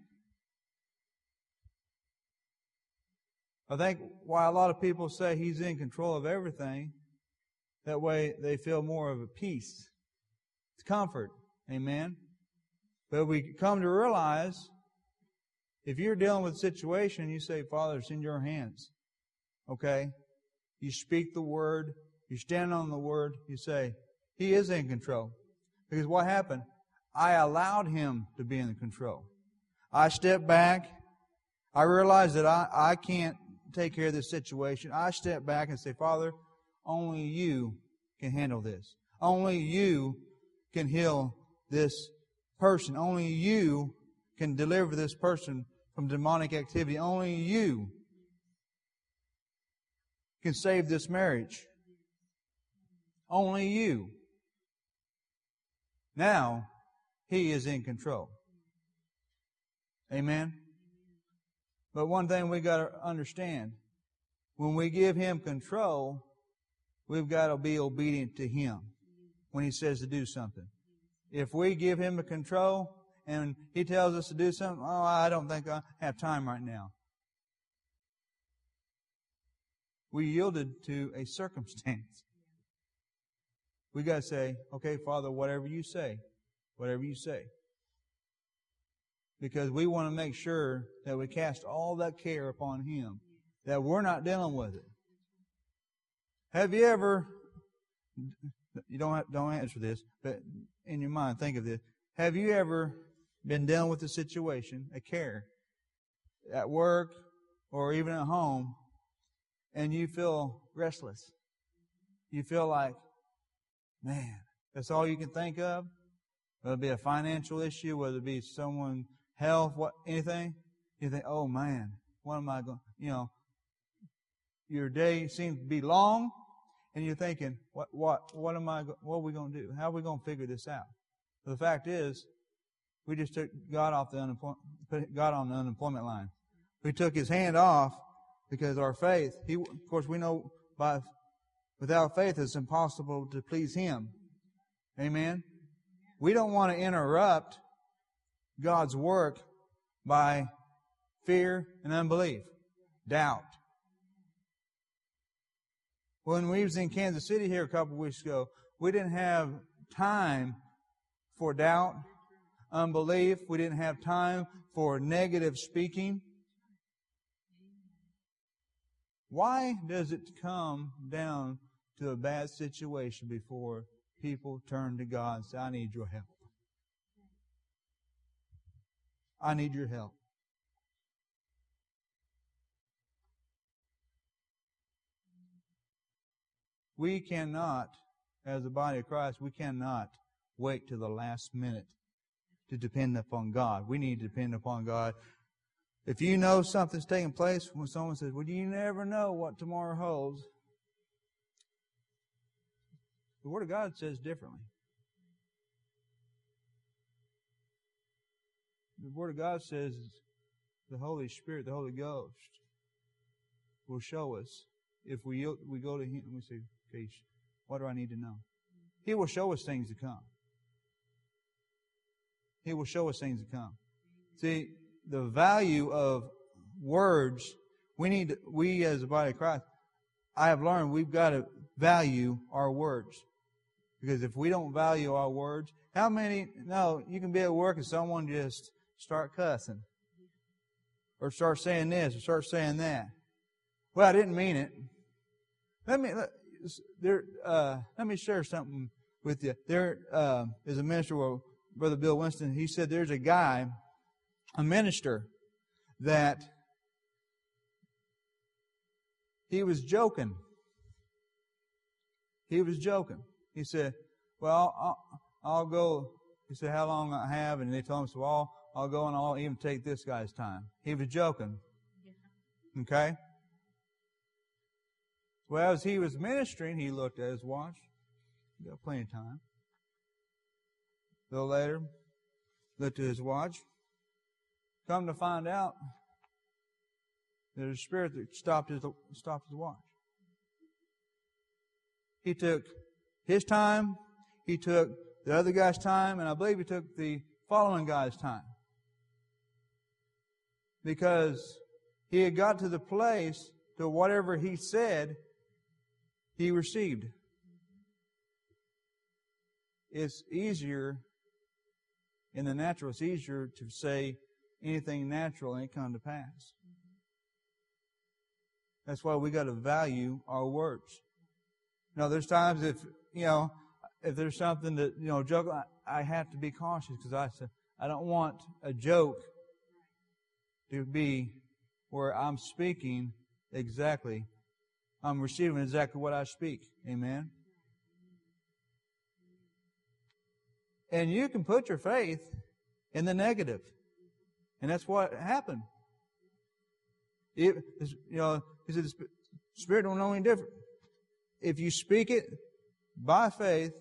[SPEAKER 1] I think why a lot of people say He's in control of everything, that way they feel more of a peace. It's comfort. Amen? But we come to realize if you're dealing with a situation, you say, Father, it's in your hands. Okay? You speak the word, you stand on the word, you say, He is in control. Because what happened? I allowed Him to be in control. I step back. I realize that I, I can't take care of this situation. I step back and say, Father, only you can handle this. Only you can heal this person. Only you can deliver this person from demonic activity. Only you can save this marriage. Only you. Now, He is in control. Amen? But one thing we got to understand when we give Him control, we've got to be obedient to Him when He says to do something. If we give Him the control and He tells us to do something, oh, I don't think I have time right now. We yielded to a circumstance. We got to say, okay, Father, whatever you say, whatever you say. Because we want to make sure that we cast all that care upon Him, that we're not dealing with it. Have you ever, you don't, have, don't answer this, but in your mind, think of this. Have you ever been dealing with a situation, a care, at work or even at home, and you feel restless? You feel like, man, that's all you can think of? Whether it be a financial issue, whether it be someone health, what anything, you think, oh man, what am I going? You know, your day seems to be long, and you're thinking, what, what, what am I? What are we going to do? How are we going to figure this out? But the fact is, we just took God off the unemployment, put God on the unemployment line. We took His hand off because our faith. He, of course, we know by without faith it's impossible to please Him. Amen. We don't want to interrupt God's work by fear and unbelief, doubt. When we was in Kansas City here a couple of weeks ago, we didn't have time for doubt, unbelief. We didn't have time for negative speaking. Why does it come down to a bad situation before people turn to God and say, I need your help? I need your help. We cannot, as the body of Christ, we cannot wait to the last minute to depend upon God. We need to depend upon God. If you know something's taking place, when someone says, Well, you never know what tomorrow holds, the Word of God says differently. The Word of God says the Holy Spirit, the Holy Ghost, will show us if we we go to Him we say, "Okay, what do I need to know?" He will show us things to come. He will show us things to come. See, the value of words, we need, we as a body of Christ, I have learned we've got to value our words. Because if we don't value our words, how many, no, you can be at work and someone just start cussing. Or start saying this or start saying that. Well, I didn't mean it. Let me, let, there, uh, let me share something with you. There uh, is a minister, well, Brother Bill Winston, he said there's a guy, a minister, that he was joking. He was joking. He said, well, I'll, I'll go. He said, how long I have? And they told him, so well, I'll go and I'll even take this guy's time. He was joking. Okay? Well, as he was ministering, he looked at his watch. He got plenty of time. A little later, looked at his watch. Come to find out, there's a spirit that stopped his, stopped his watch. He took his time, he took the other guy's time, and I believe he took the following guy's time because he had got to the place to whatever he said, he received. It's easier in the natural, it's easier to say anything natural and it come to pass. That's why we got to value our words. You know, there's times if, you know, if there's something that, you know, joke, I, I have to be cautious because I, I don't want a joke to be where I'm speaking exactly. I'm receiving exactly what I speak. Amen. And you can put your faith in the negative. And that's what happened. It, you know, he said the Spirit don't know any different. If you speak it by faith,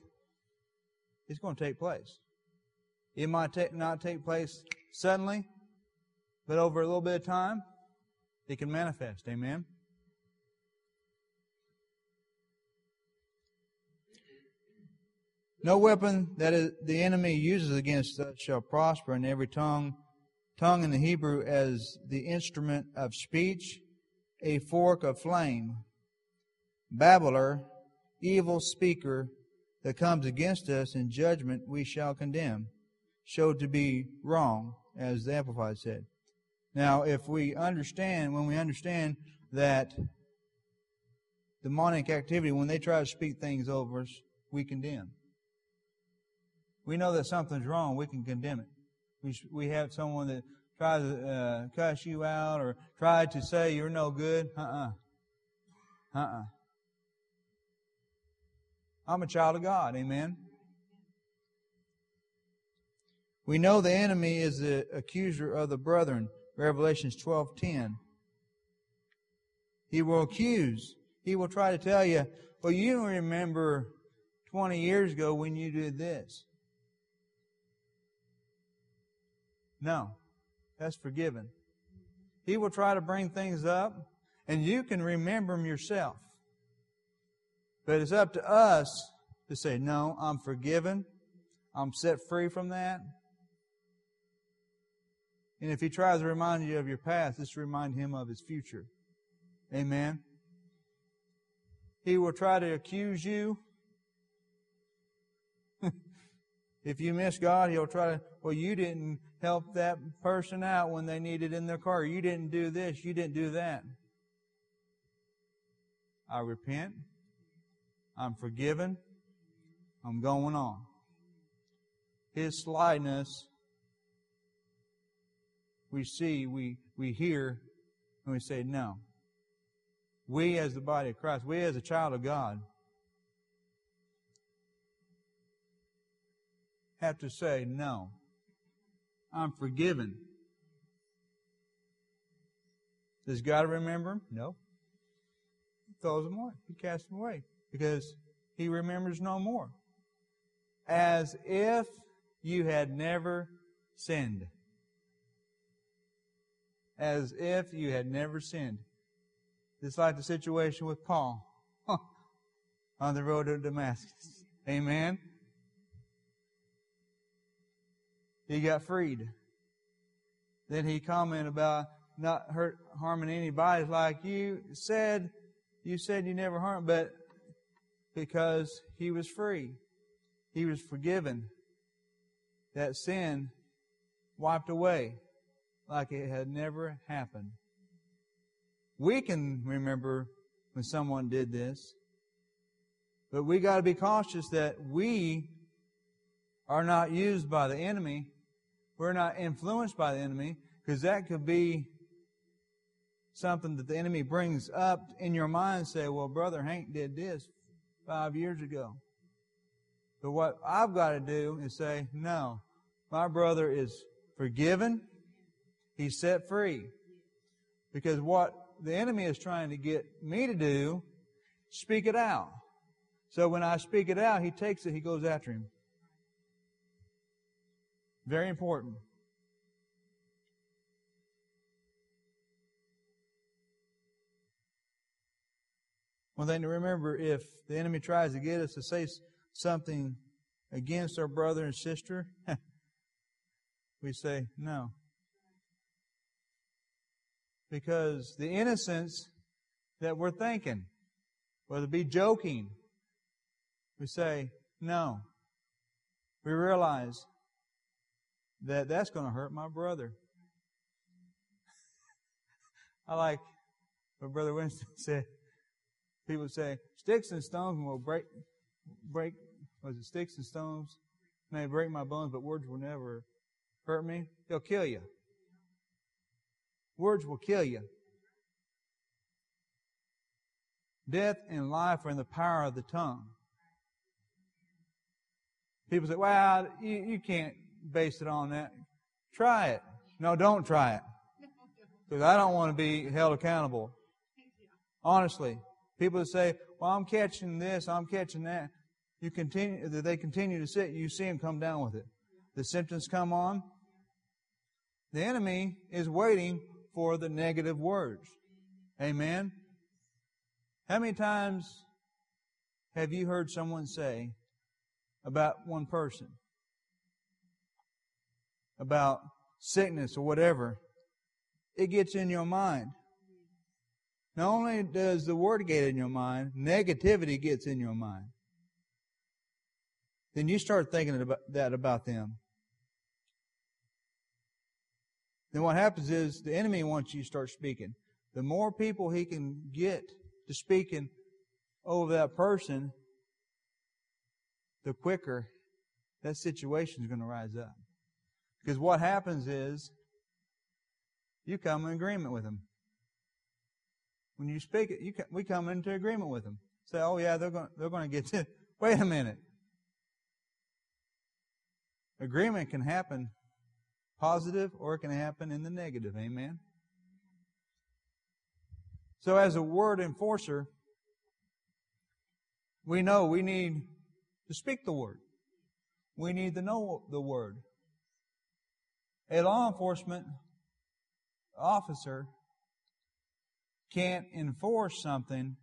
[SPEAKER 1] it's going to take place. It might not take place suddenly, but over a little bit of time, it can manifest. Amen. No weapon that the enemy uses against us shall prosper, and every tongue, tongue in the Hebrew as the instrument of speech, a fork of flame. Babbler, evil speaker that comes against us in judgment we shall condemn, showed to be wrong, as the Amplified said. Now, if we understand, when we understand that demonic activity, when they try to speak things over us, we condemn. We know that something's wrong, we can condemn it. We, we have someone that tries to uh, cuss you out or try to say you're no good. Uh-uh. Uh-uh. I'm a child of God. Amen. We know the enemy is the accuser of the brethren. Revelations 12:10. He will accuse. He will try to tell you, "Well, you remember 20 years ago when you did this." No. That's forgiven. He will try to bring things up, and you can remember them yourself. But it's up to us to say, No, I'm forgiven. I'm set free from that. And if he tries to remind you of your past, just remind him of his future. Amen. He will try to accuse you. if you miss God, he'll try to, well, you didn't help that person out when they needed in their car. You didn't do this. You didn't do that. I repent. I'm forgiven. I'm going on. His slyness we see, we, we hear, and we say, no. We as the body of Christ, we as a child of God, have to say, no. I'm forgiven. Does God remember him? No. He throws him away. He casts him away because he remembers no more. As if you had never sinned as if you had never sinned. Just like the situation with Paul on the road to Damascus. Amen. He got freed. Then he commented about not hurt harming anybody. It's like you said, you said you never harmed, but because he was free, he was forgiven. That sin wiped away like it had never happened. We can remember when someone did this, but we got to be cautious that we are not used by the enemy. We're not influenced by the enemy because that could be something that the enemy brings up in your mind say, well, brother Hank did this five years ago. But what I've got to do is say, no, my brother is forgiven. He's set free. Because what the enemy is trying to get me to do, speak it out. So when I speak it out, he takes it, he goes after him. Very important. One thing to remember if the enemy tries to get us to say something against our brother and sister, we say, no, because the innocence that we're thinking, whether it be joking, we say, no. We realize that that's going to hurt my brother. I like what Brother Winston said. People say, sticks and stones will break, break, was it sticks and stones may break my bones, but words will never hurt me. They'll kill you. Words will kill you. Death and life are in the power of the tongue. People say, well, you, you can't base it on that. Try it. No, don't try it. Because I don't want to be held accountable. Honestly. People that say, well, I'm catching this, I'm catching that. You continue, they continue to sit, you see them come down with it. The symptoms come on. The enemy is waiting for the negative words. Amen. How many times have you heard someone say about one person? About sickness or whatever. It gets in your mind. Not only does the word get in your mind, negativity gets in your mind. Then you start thinking about that about them. Then what happens is the enemy wants you to start speaking. The more people he can get to speaking over that person, the quicker that situation is going to rise up. Because what happens is you come in agreement with them. When you speak it, you we come into agreement with them. Say, oh yeah, they're going, they're going to get to, wait a minute. Agreement can happen positive or it can happen in the negative. Amen. So as a word enforcer, we know we need to speak the word. We need to know the word. A law enforcement officer can't enforce something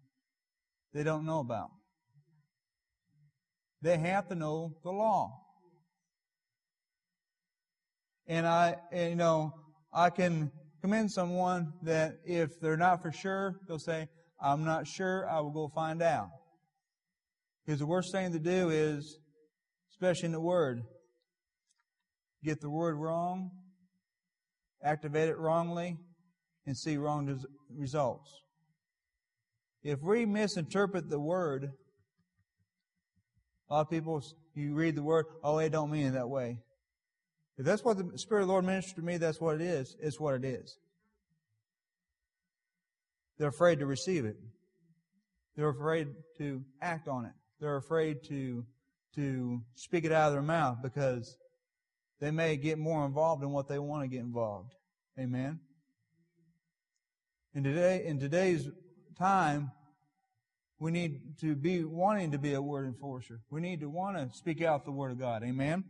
[SPEAKER 1] they don't know about. They have to know the law. And I, and, you know, I can commend someone that if they're not for sure, they'll say, I'm not sure, I will go find out. Because the worst thing to do is, especially in the Word, get the Word wrong, activate it wrongly, and see wrong results. If we misinterpret the word, a lot of people, you read the word, oh, it don't mean it that way. If that's what the Spirit of the Lord ministered to me, that's what it is. It's what it is. They're afraid to receive it. They're afraid to act on it. They're afraid to, to speak it out of their mouth because they may get more involved in what they want to get involved. Amen. In today, in today's time, we need to be wanting to be a word enforcer. We need to want to speak out the word of God. Amen.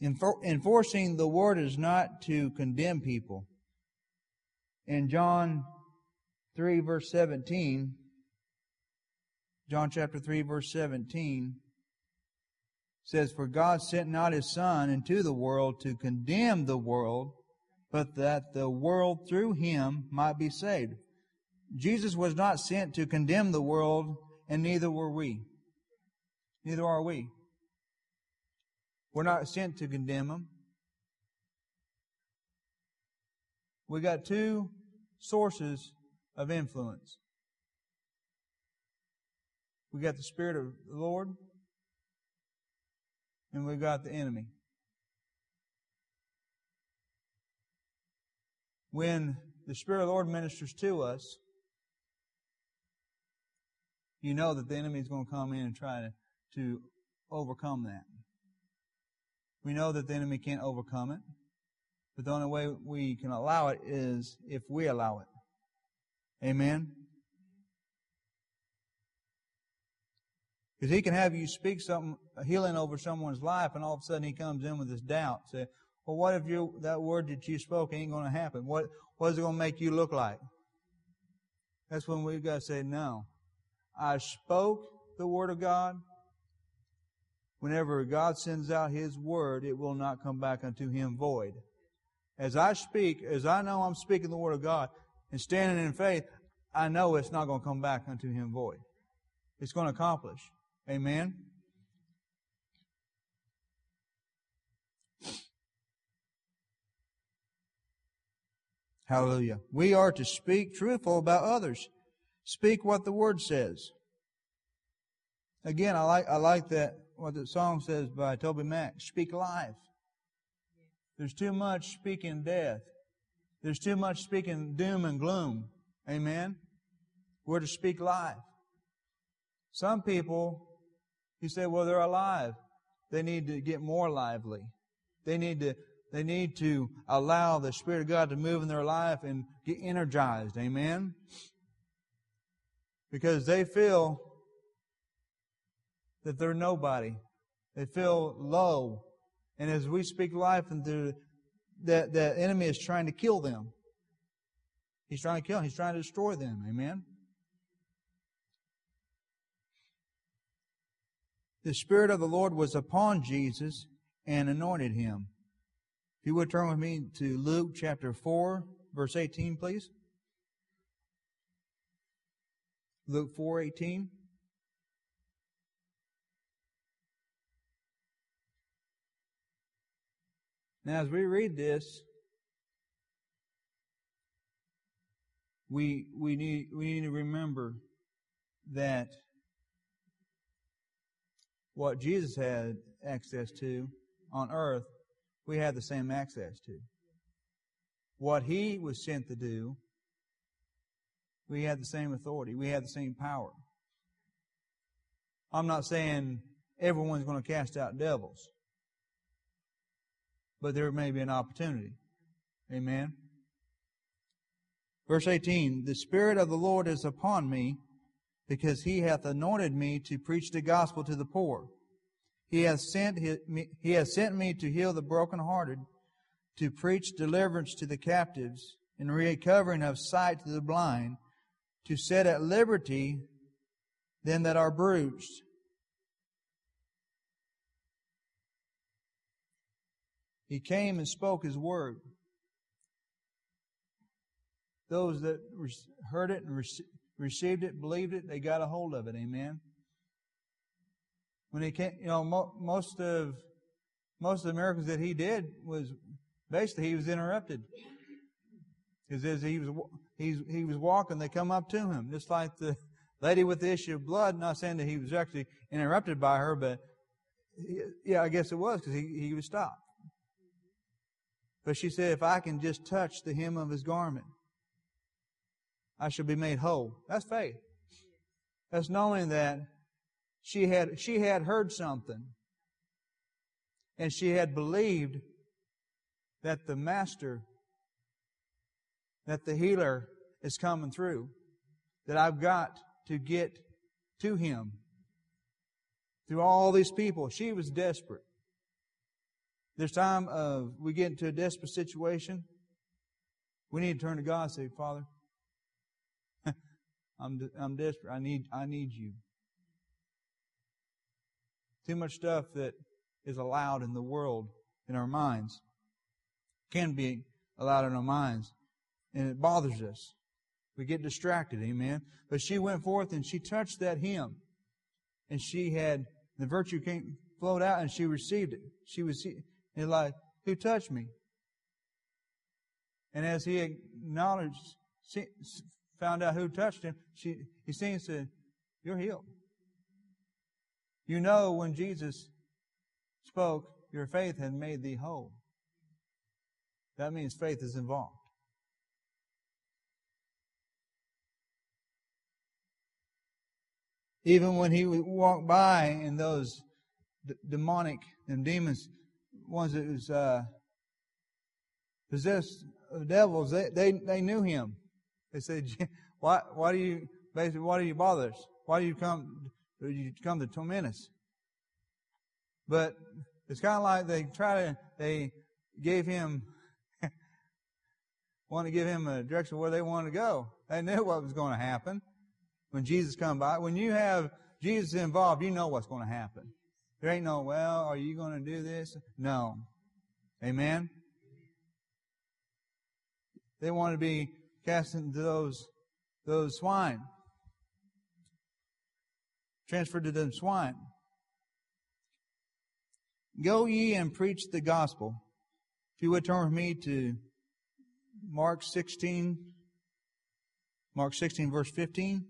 [SPEAKER 1] Enforcing the word is not to condemn people. In John 3 verse 17, John chapter 3 verse 17 says, For God sent not his son into the world to condemn the world, but that the world through him might be saved. Jesus was not sent to condemn the world, and neither were we. Neither are we. We're not sent to condemn them. We got two sources of influence. We got the Spirit of the Lord, and we got the enemy. when the Spirit of the Lord ministers to us, you know that the enemy is going to come in and try to, to overcome that. We know that the enemy can't overcome it, but the only way we can allow it is if we allow it. Amen? Because he can have you speak something, healing over someone's life, and all of a sudden he comes in with this doubt. Say, well, what if you, that word that you spoke ain't going to happen? What, what is it going to make you look like? That's when we've got to say, no. I spoke the word of God. Whenever God sends out His word, it will not come back unto Him void. As I speak, as I know I'm speaking the word of God and standing in faith, I know it's not going to come back unto Him void. It's going to accomplish. Amen. Hallelujah. We are to speak truthful about others. Speak what the word says. Again, I like, I like that, what the song says by TobyMac. Speak life. There's too much speaking death. There's too much speaking doom and gloom. Amen? We're to speak life. Some people, you say, well, they're alive. They need to get more lively. They need to, they need to allow the Spirit of God to move in their life and get energized. Amen? Because they feel that they're nobody. They feel low. And as we speak life into that, the enemy is trying to kill them. He's trying to kill them. He's trying to destroy them. Amen? The Spirit of the Lord was upon Jesus and anointed him. If you would turn with me to Luke chapter 4, verse 18, please. Luke 4, 18. Now, as we read this, we, we, need, we need to remember that what Jesus had access to on earth, we have the same access to. What he was sent to do, we had the same authority. We had the same power. I'm not saying everyone's going to cast out devils but there may be an opportunity. Amen. Verse 18, the Spirit of the Lord is upon me, because he hath anointed me to preach the gospel to the poor. He hath sent, me, he has sent me to heal the brokenhearted, to preach deliverance to the captives, and recovering of sight to the blind, to set at liberty them that are bruised, He came and spoke His word. Those that heard it and received it, believed it, they got a hold of it. Amen. When he came, you know, most of most of the miracles that he did was basically he was interrupted. Because as he was he's, he was walking, they come up to him, just like the lady with the issue of blood. Not saying that he was actually interrupted by her, but yeah, I guess it was because he, he was stopped. But she said, if I can just touch the hem of his garment, I shall be made whole. That's faith. That's knowing that she had, she had heard something and she had believed that the master, that the healer is coming through, that I've got to get to him through all these people. She was desperate. There's time of we get into a desperate situation. We need to turn to God and say, Father, I'm, I'm desperate. I need, I need you. Too much stuff that is allowed in the world, in our minds, can be allowed in our minds, and it bothers us. We get distracted, amen. But she went forth and she touched that hem, and she had the virtue came flowed out, and she received it. She was He's like, Who touched me? And as he acknowledged, found out who touched him, she, he and said, You're healed. You know when Jesus spoke, Your faith had made thee whole. That means faith is involved. Even when he walked by and those d- demonic and demons ones that was uh, possessed of devils, they, they, they knew him. They said, why, why do you, basically, why do you bother us? Why do you come, do you come to torment us? But it's kind of like they try to, they gave him, want to give him a direction where they wanted to go. They knew what was going to happen when Jesus come by. When you have Jesus involved, you know what's going to happen. There ain't no, well, are you going to do this? No. Amen? They want to be cast into those, those swine. Transferred to them swine. Go ye and preach the gospel. If you would turn with me to Mark 16, Mark 16 verse 15.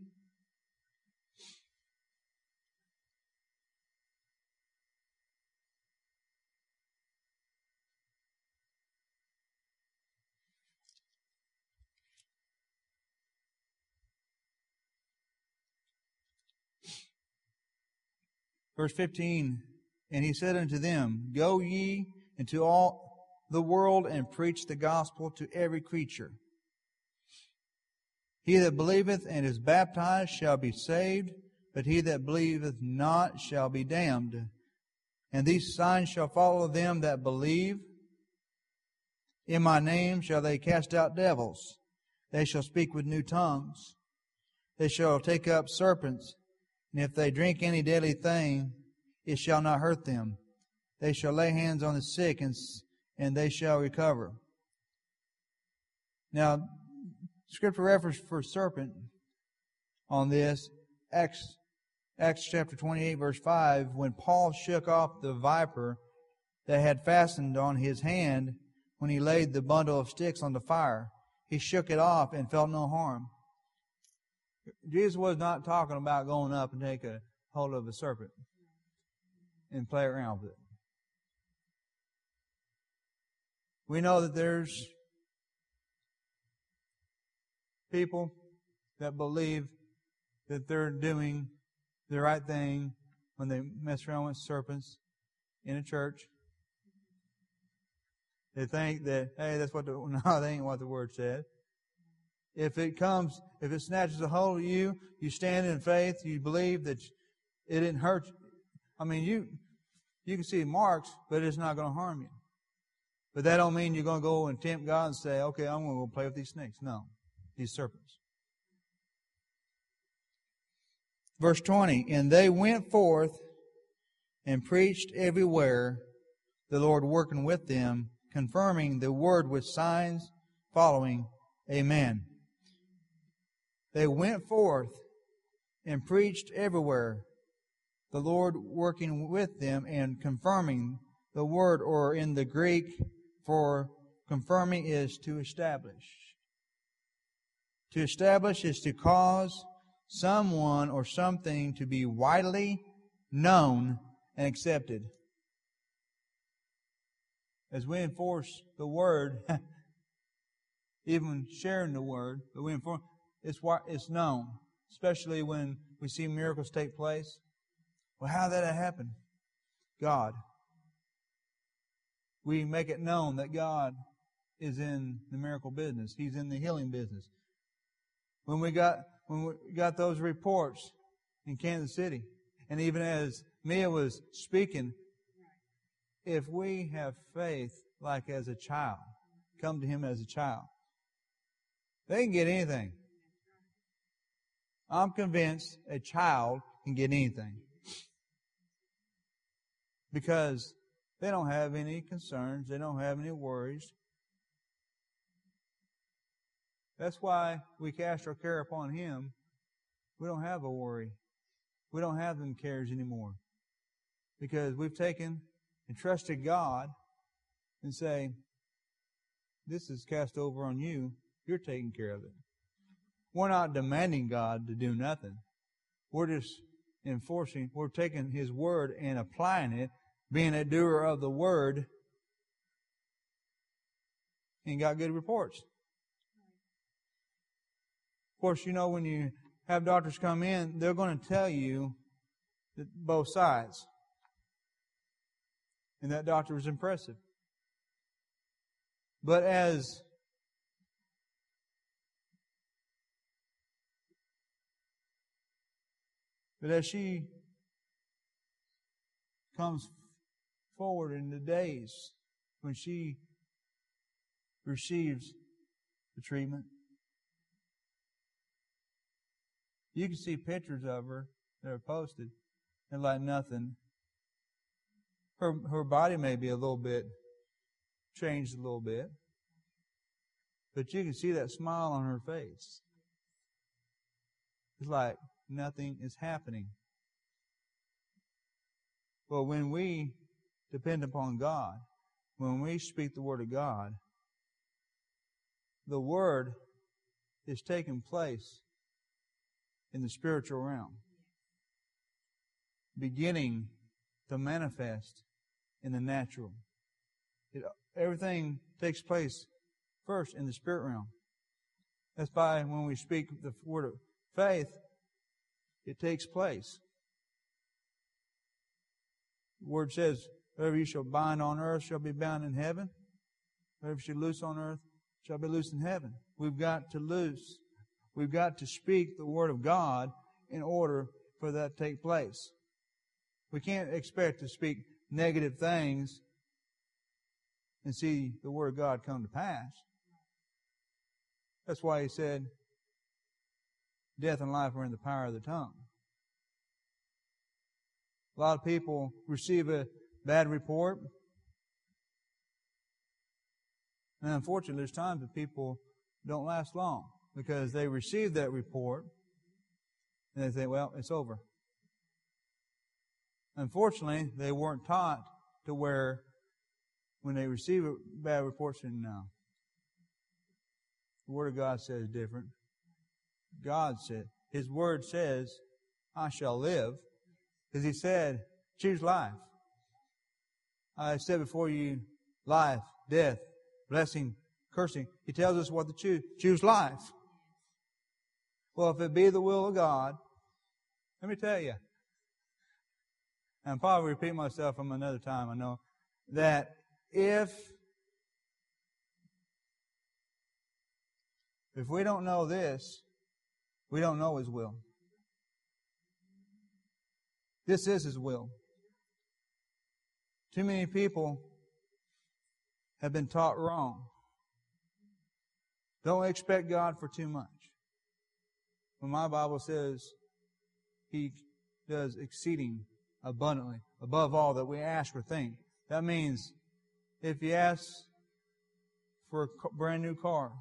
[SPEAKER 1] Verse 15, and he said unto them, Go ye into all the world and preach the gospel to every creature. He that believeth and is baptized shall be saved, but he that believeth not shall be damned. And these signs shall follow them that believe. In my name shall they cast out devils. They shall speak with new tongues. They shall take up serpents. And if they drink any deadly thing, it shall not hurt them. They shall lay hands on the sick and, and they shall recover. Now, scripture reference for serpent on this, Acts, Acts chapter 28 verse 5, when Paul shook off the viper that had fastened on his hand when he laid the bundle of sticks on the fire. He shook it off and felt no harm. Jesus was not talking about going up and take a hold of a serpent and play around with it. We know that there's people that believe that they're doing the right thing when they mess around with serpents in a church. They think that, hey, that's what the, no, that ain't what the word said. If it comes, if it snatches a hold of you, you stand in faith, you believe that it didn't hurt you. I mean, you, you can see marks, but it's not going to harm you. But that don't mean you're going to go and tempt God and say, okay, I'm going to go play with these snakes. No, these serpents. Verse 20, and they went forth and preached everywhere, the Lord working with them confirming the word with signs following. Amen. They went forth and preached everywhere, the Lord working with them and confirming the word, or in the Greek, for confirming is to establish. To establish is to cause someone or something to be widely known and accepted as we enforce the word, even sharing the word, but we enforce, it's what it's known, especially when we see miracles take place. Well, how did that happen? God. We make it known that God is in the miracle business. He's in the healing business. When we got when we got those reports in Kansas City, and even as Mia was speaking, if we have faith like as a child, come to Him as a child, they can get anything. I'm convinced a child can get anything. Because they don't have any concerns, they don't have any worries. That's why we cast our care upon Him. We don't have a worry. We don't have them cares anymore. Because we've taken and trusted God and say, This is cast over on you. You're taking care of it. We're not demanding God to do nothing. We're just enforcing, we're taking His Word and applying it, being a doer of the Word, and got good reports. Of course, you know, when you have doctors come in, they're going to tell you that both sides. And that doctor was impressive. But as But as she comes forward in the days when she receives the treatment, you can see pictures of her that are posted and like nothing her, her body may be a little bit changed a little bit, but you can see that smile on her face. It's like nothing is happening. But when we depend upon God, when we speak the Word of God, the Word is taking place in the spiritual realm, beginning to manifest in the natural. It, everything takes place first in the spirit realm. That's why when we speak the word of faith, it takes place. The word says, whoever you shall bind on earth shall be bound in heaven. Whoever you loose on earth shall be loosed in heaven. We've got to loose. We've got to speak the word of God in order for that to take place. We can't expect to speak negative things and see the word of God come to pass. That's why he said, death and life are in the power of the tongue. A lot of people receive a bad report. And unfortunately, there's times that people don't last long because they receive that report and they think, well, it's over. Unfortunately, they weren't taught to where when they receive a bad report, say, no. The Word of God says different. God said, His Word says, I shall live. Because He said, choose life. I said before you, life, death, blessing, cursing. He tells us what to choose. Choose life. Well, if it be the will of God, let me tell you, and probably repeat myself from another time, I know, that if if we don't know this, we don't know His will. This is His will. Too many people have been taught wrong. Don't expect God for too much. When my Bible says He does exceeding abundantly, above all that we ask or think, that means if you ask for a brand new car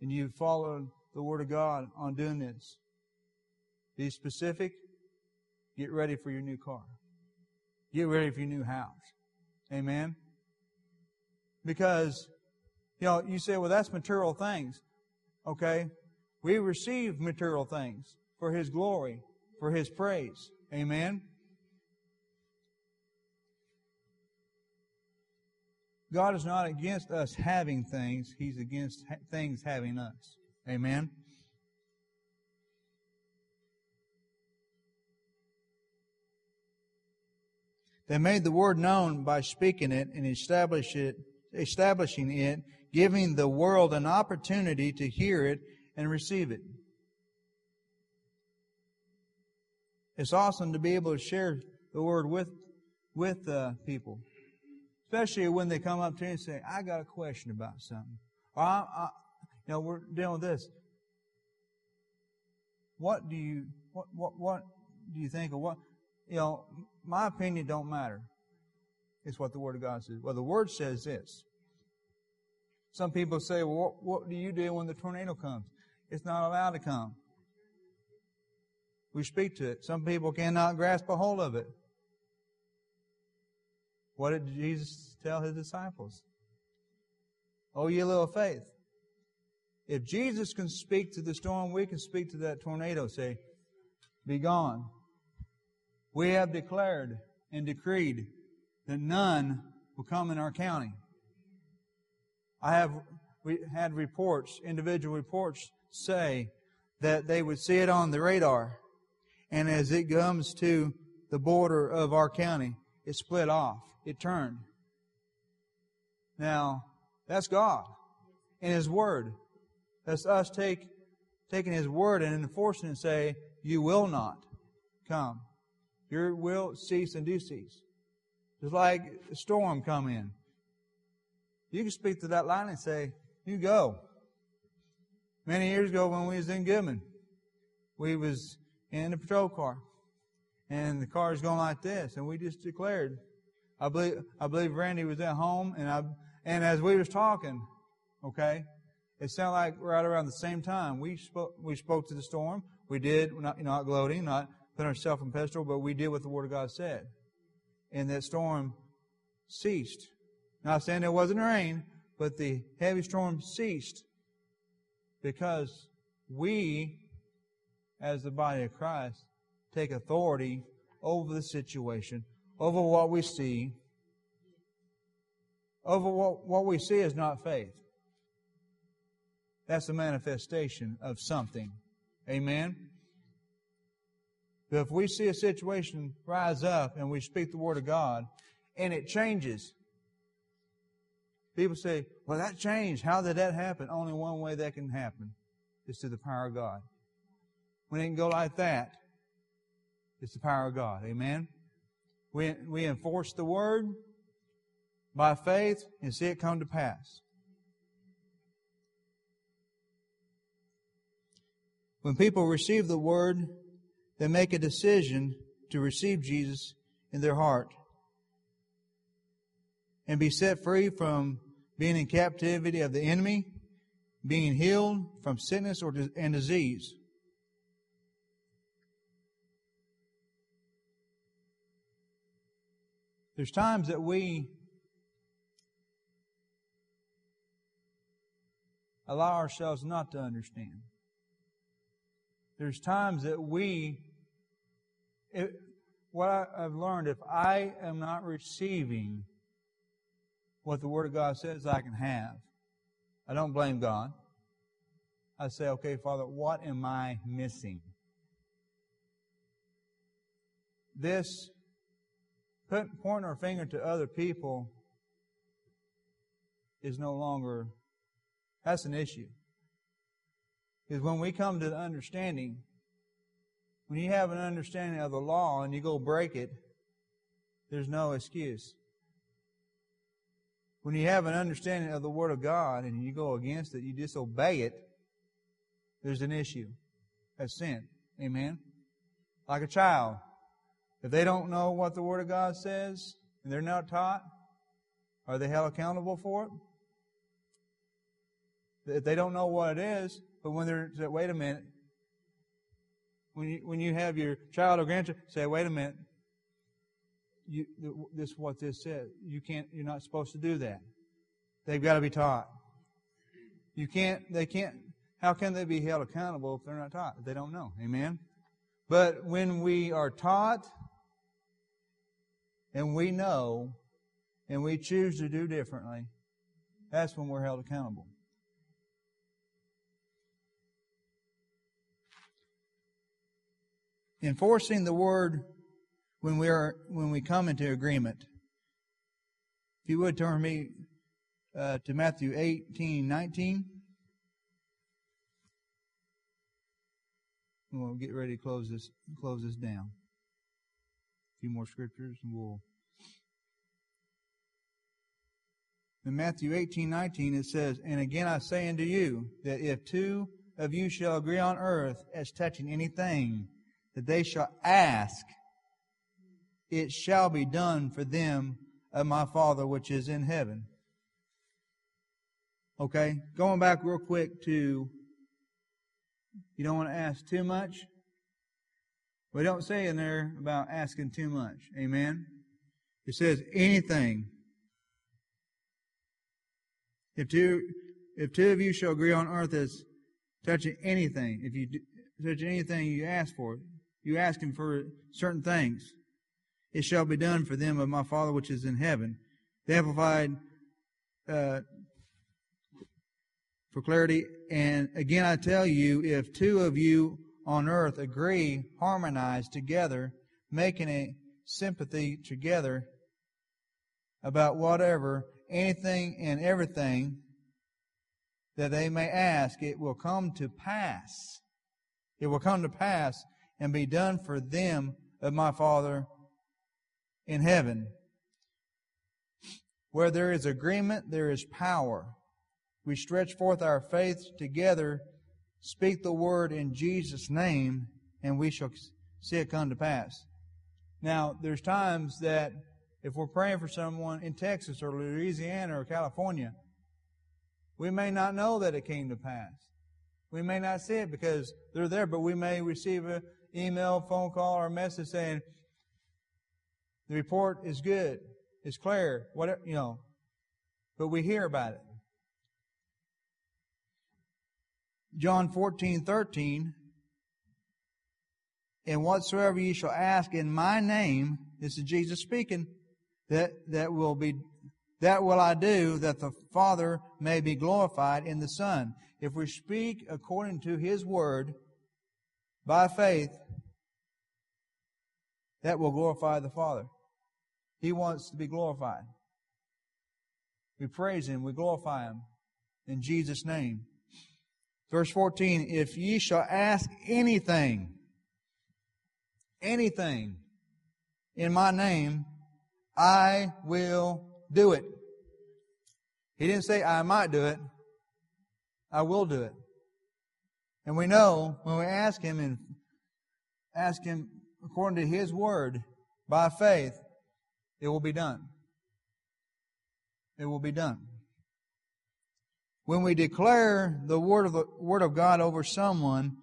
[SPEAKER 1] and you follow the Word of God on doing this, be specific, get ready for your new car. Get ready for your new house. Amen? Because, you know, you say, well, that's material things. Okay? We receive material things for His glory, for His praise. Amen? God is not against us having things, He's against things having us. Amen? They made the word known by speaking it and establish it, establishing it, giving the world an opportunity to hear it and receive it. It's awesome to be able to share the word with with uh, people, especially when they come up to you and say, "I got a question about something," or I, I, "You know, we're dealing with this." What do you what what what do you think of what you know? my opinion don't matter. It's what the Word of God says. Well, the Word says this. Some people say, well, what, what do you do when the tornado comes? It's not allowed to come. We speak to it. Some people cannot grasp a hold of it. What did Jesus tell his disciples? Oh, ye little faith. If Jesus can speak to the storm, we can speak to that tornado. Say, be gone. We have declared and decreed that none will come in our county. I have we had reports, individual reports say that they would see it on the radar. And as it comes to the border of our county, it split off. It turned. Now, that's God and His Word. That's us take, taking His Word and enforcing it and say, you will not come. Your will cease and do cease. Just like a storm come in. You can speak to that line and say, you go. Many years ago when we was in Goodman, we was in a patrol car. And the car is going like this. And we just declared, I believe, I believe Randy was at home and I, and as we was talking, okay, it sounded like right around the same time we spoke, we spoke to the storm. We did, not, not gloating, not putting ourselves in pedestal, but we did what the Word of God said. And that storm ceased. Not saying there wasn't rain, but the heavy storm ceased because we, as the body of Christ, take authority over the situation, over what we see. Over what, what we see is not faith. That's a manifestation of something. Amen? But if we see a situation rise up and we speak the Word of God and it changes, people say, well, that changed. How did that happen? Only one way that can happen is through the power of God. When it can go like that, it's the power of God. Amen? We, we enforce the Word by faith and see it come to pass. When people receive the Word, they make a decision to receive Jesus in their heart and be set free from being in captivity of the enemy, being healed from sickness or and disease. There's times that we allow ourselves not to understand. There's times that we, it, what I, I've learned, if I am not receiving what the Word of God says I can have, I don't blame God. I say, okay, Father, what am I missing? This pointing our finger to other people is no longer, that's an issue. Because when we come to the understanding, when you have an understanding of the law and you go break it, there's no excuse. When you have an understanding of the Word of God and you go against it, you disobey it, there's an issue. That's sin. Amen? Like a child. If they don't know what the Word of God says and they're not taught, are they held accountable for it? If they don't know what it is, but when they're, say, wait a minute, when you, when you have your child or grandchild, say, wait a minute, you, this is what this says. You can't, you're not supposed to do that. They've got to be taught. You can't, they can't, how can they be held accountable if they're not taught? They don't know. Amen? But when we are taught and we know and we choose to do differently, that's when we're held accountable. Enforcing the word when we are when we come into agreement. If you would turn me uh, to Matthew 18, 19. We'll get ready to close this close this down. A few more scriptures and we'll in Matthew 18, 19 it says, And again I say unto you, that if two of you shall agree on earth as touching anything that they shall ask, it shall be done for them of my Father which is in heaven. Okay, going back real quick to, you don't want to ask too much. We don't say in there about asking too much. Amen. It says anything. If two, if two of you shall agree on earth as touching anything, if you touch anything you ask for, you ask him for certain things it shall be done for them of my Father which is in heaven. The Amplified uh, for clarity. And again, I tell you, if two of you on earth agree, harmonize together, making a sympathy together about whatever, anything and everything that they may ask, it will come to pass. It will come to pass and be done for them of my Father in heaven. Where there is agreement, there is power. We stretch forth our faith together, speak the word in Jesus' name, and we shall see it come to pass. Now, there's times that if we're praying for someone in Texas or Louisiana or California, we may not know that it came to pass. We may not see it because they're there, but we may receive an email, phone call, or message saying, the report is good. It's clear. Whatever, you know. But we hear about it. John 14, 13. And whatsoever ye shall ask in my name, this is Jesus speaking, that, that will be, that will I do, that the Father may be glorified in the Son. If we speak according to His word, by faith, that will glorify the Father. He wants to be glorified. We praise Him, we glorify Him in Jesus' name. Verse 14, if ye shall ask anything, anything in my name, I will do it. He didn't say I might do it. I will do it. And we know when we ask Him and ask Him according to His word by faith, it will be done. It will be done. When we declare the word of the word of God over someone,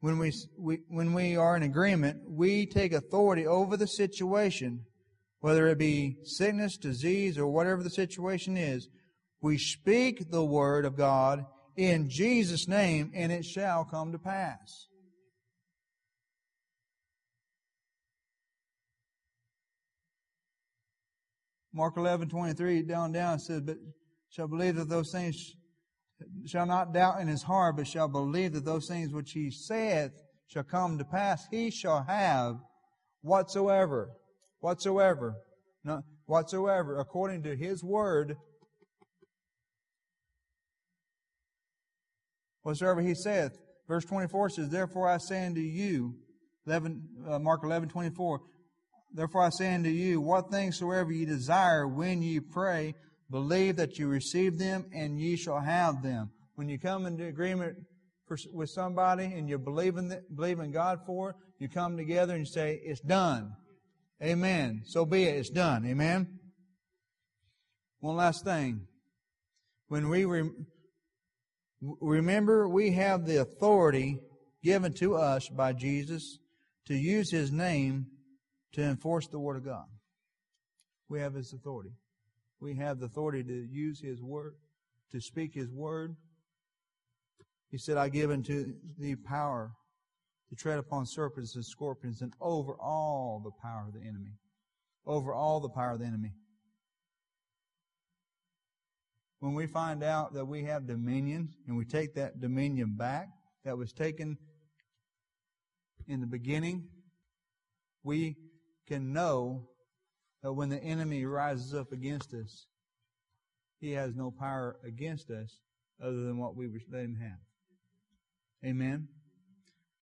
[SPEAKER 1] when we, we when we are in agreement, we take authority over the situation, whether it be sickness, disease, or whatever the situation is. We speak the word of God in Jesus' name, and it shall come to pass. Mark 11, 23, down, down, says, But shall believe that those things, shall not doubt in his heart, but shall believe that those things which he saith shall come to pass. He shall have whatsoever, whatsoever, whatsoever, according to his word, whatsoever he saith. Verse 24 says, Therefore I say unto you, 11, uh, Mark 11, 24, Therefore I say unto you, what things soever ye desire when ye pray, believe that you receive them and ye shall have them. When you come into agreement for, with somebody and you believe in, the, believe in God for it, you come together and you say, it's done. Amen. So be it. It's done. Amen. One last thing. When we re- remember, we have the authority given to us by Jesus to use His name to enforce the Word of God. We have His authority. We have the authority to use His Word, to speak His Word. He said, I give unto thee power to tread upon serpents and scorpions and over all the power of the enemy. Over all the power of the enemy. When we find out that we have dominion and we take that dominion back that was taken in the beginning, we can know that when the enemy rises up against us, he has no power against us other than what we let him have. Amen.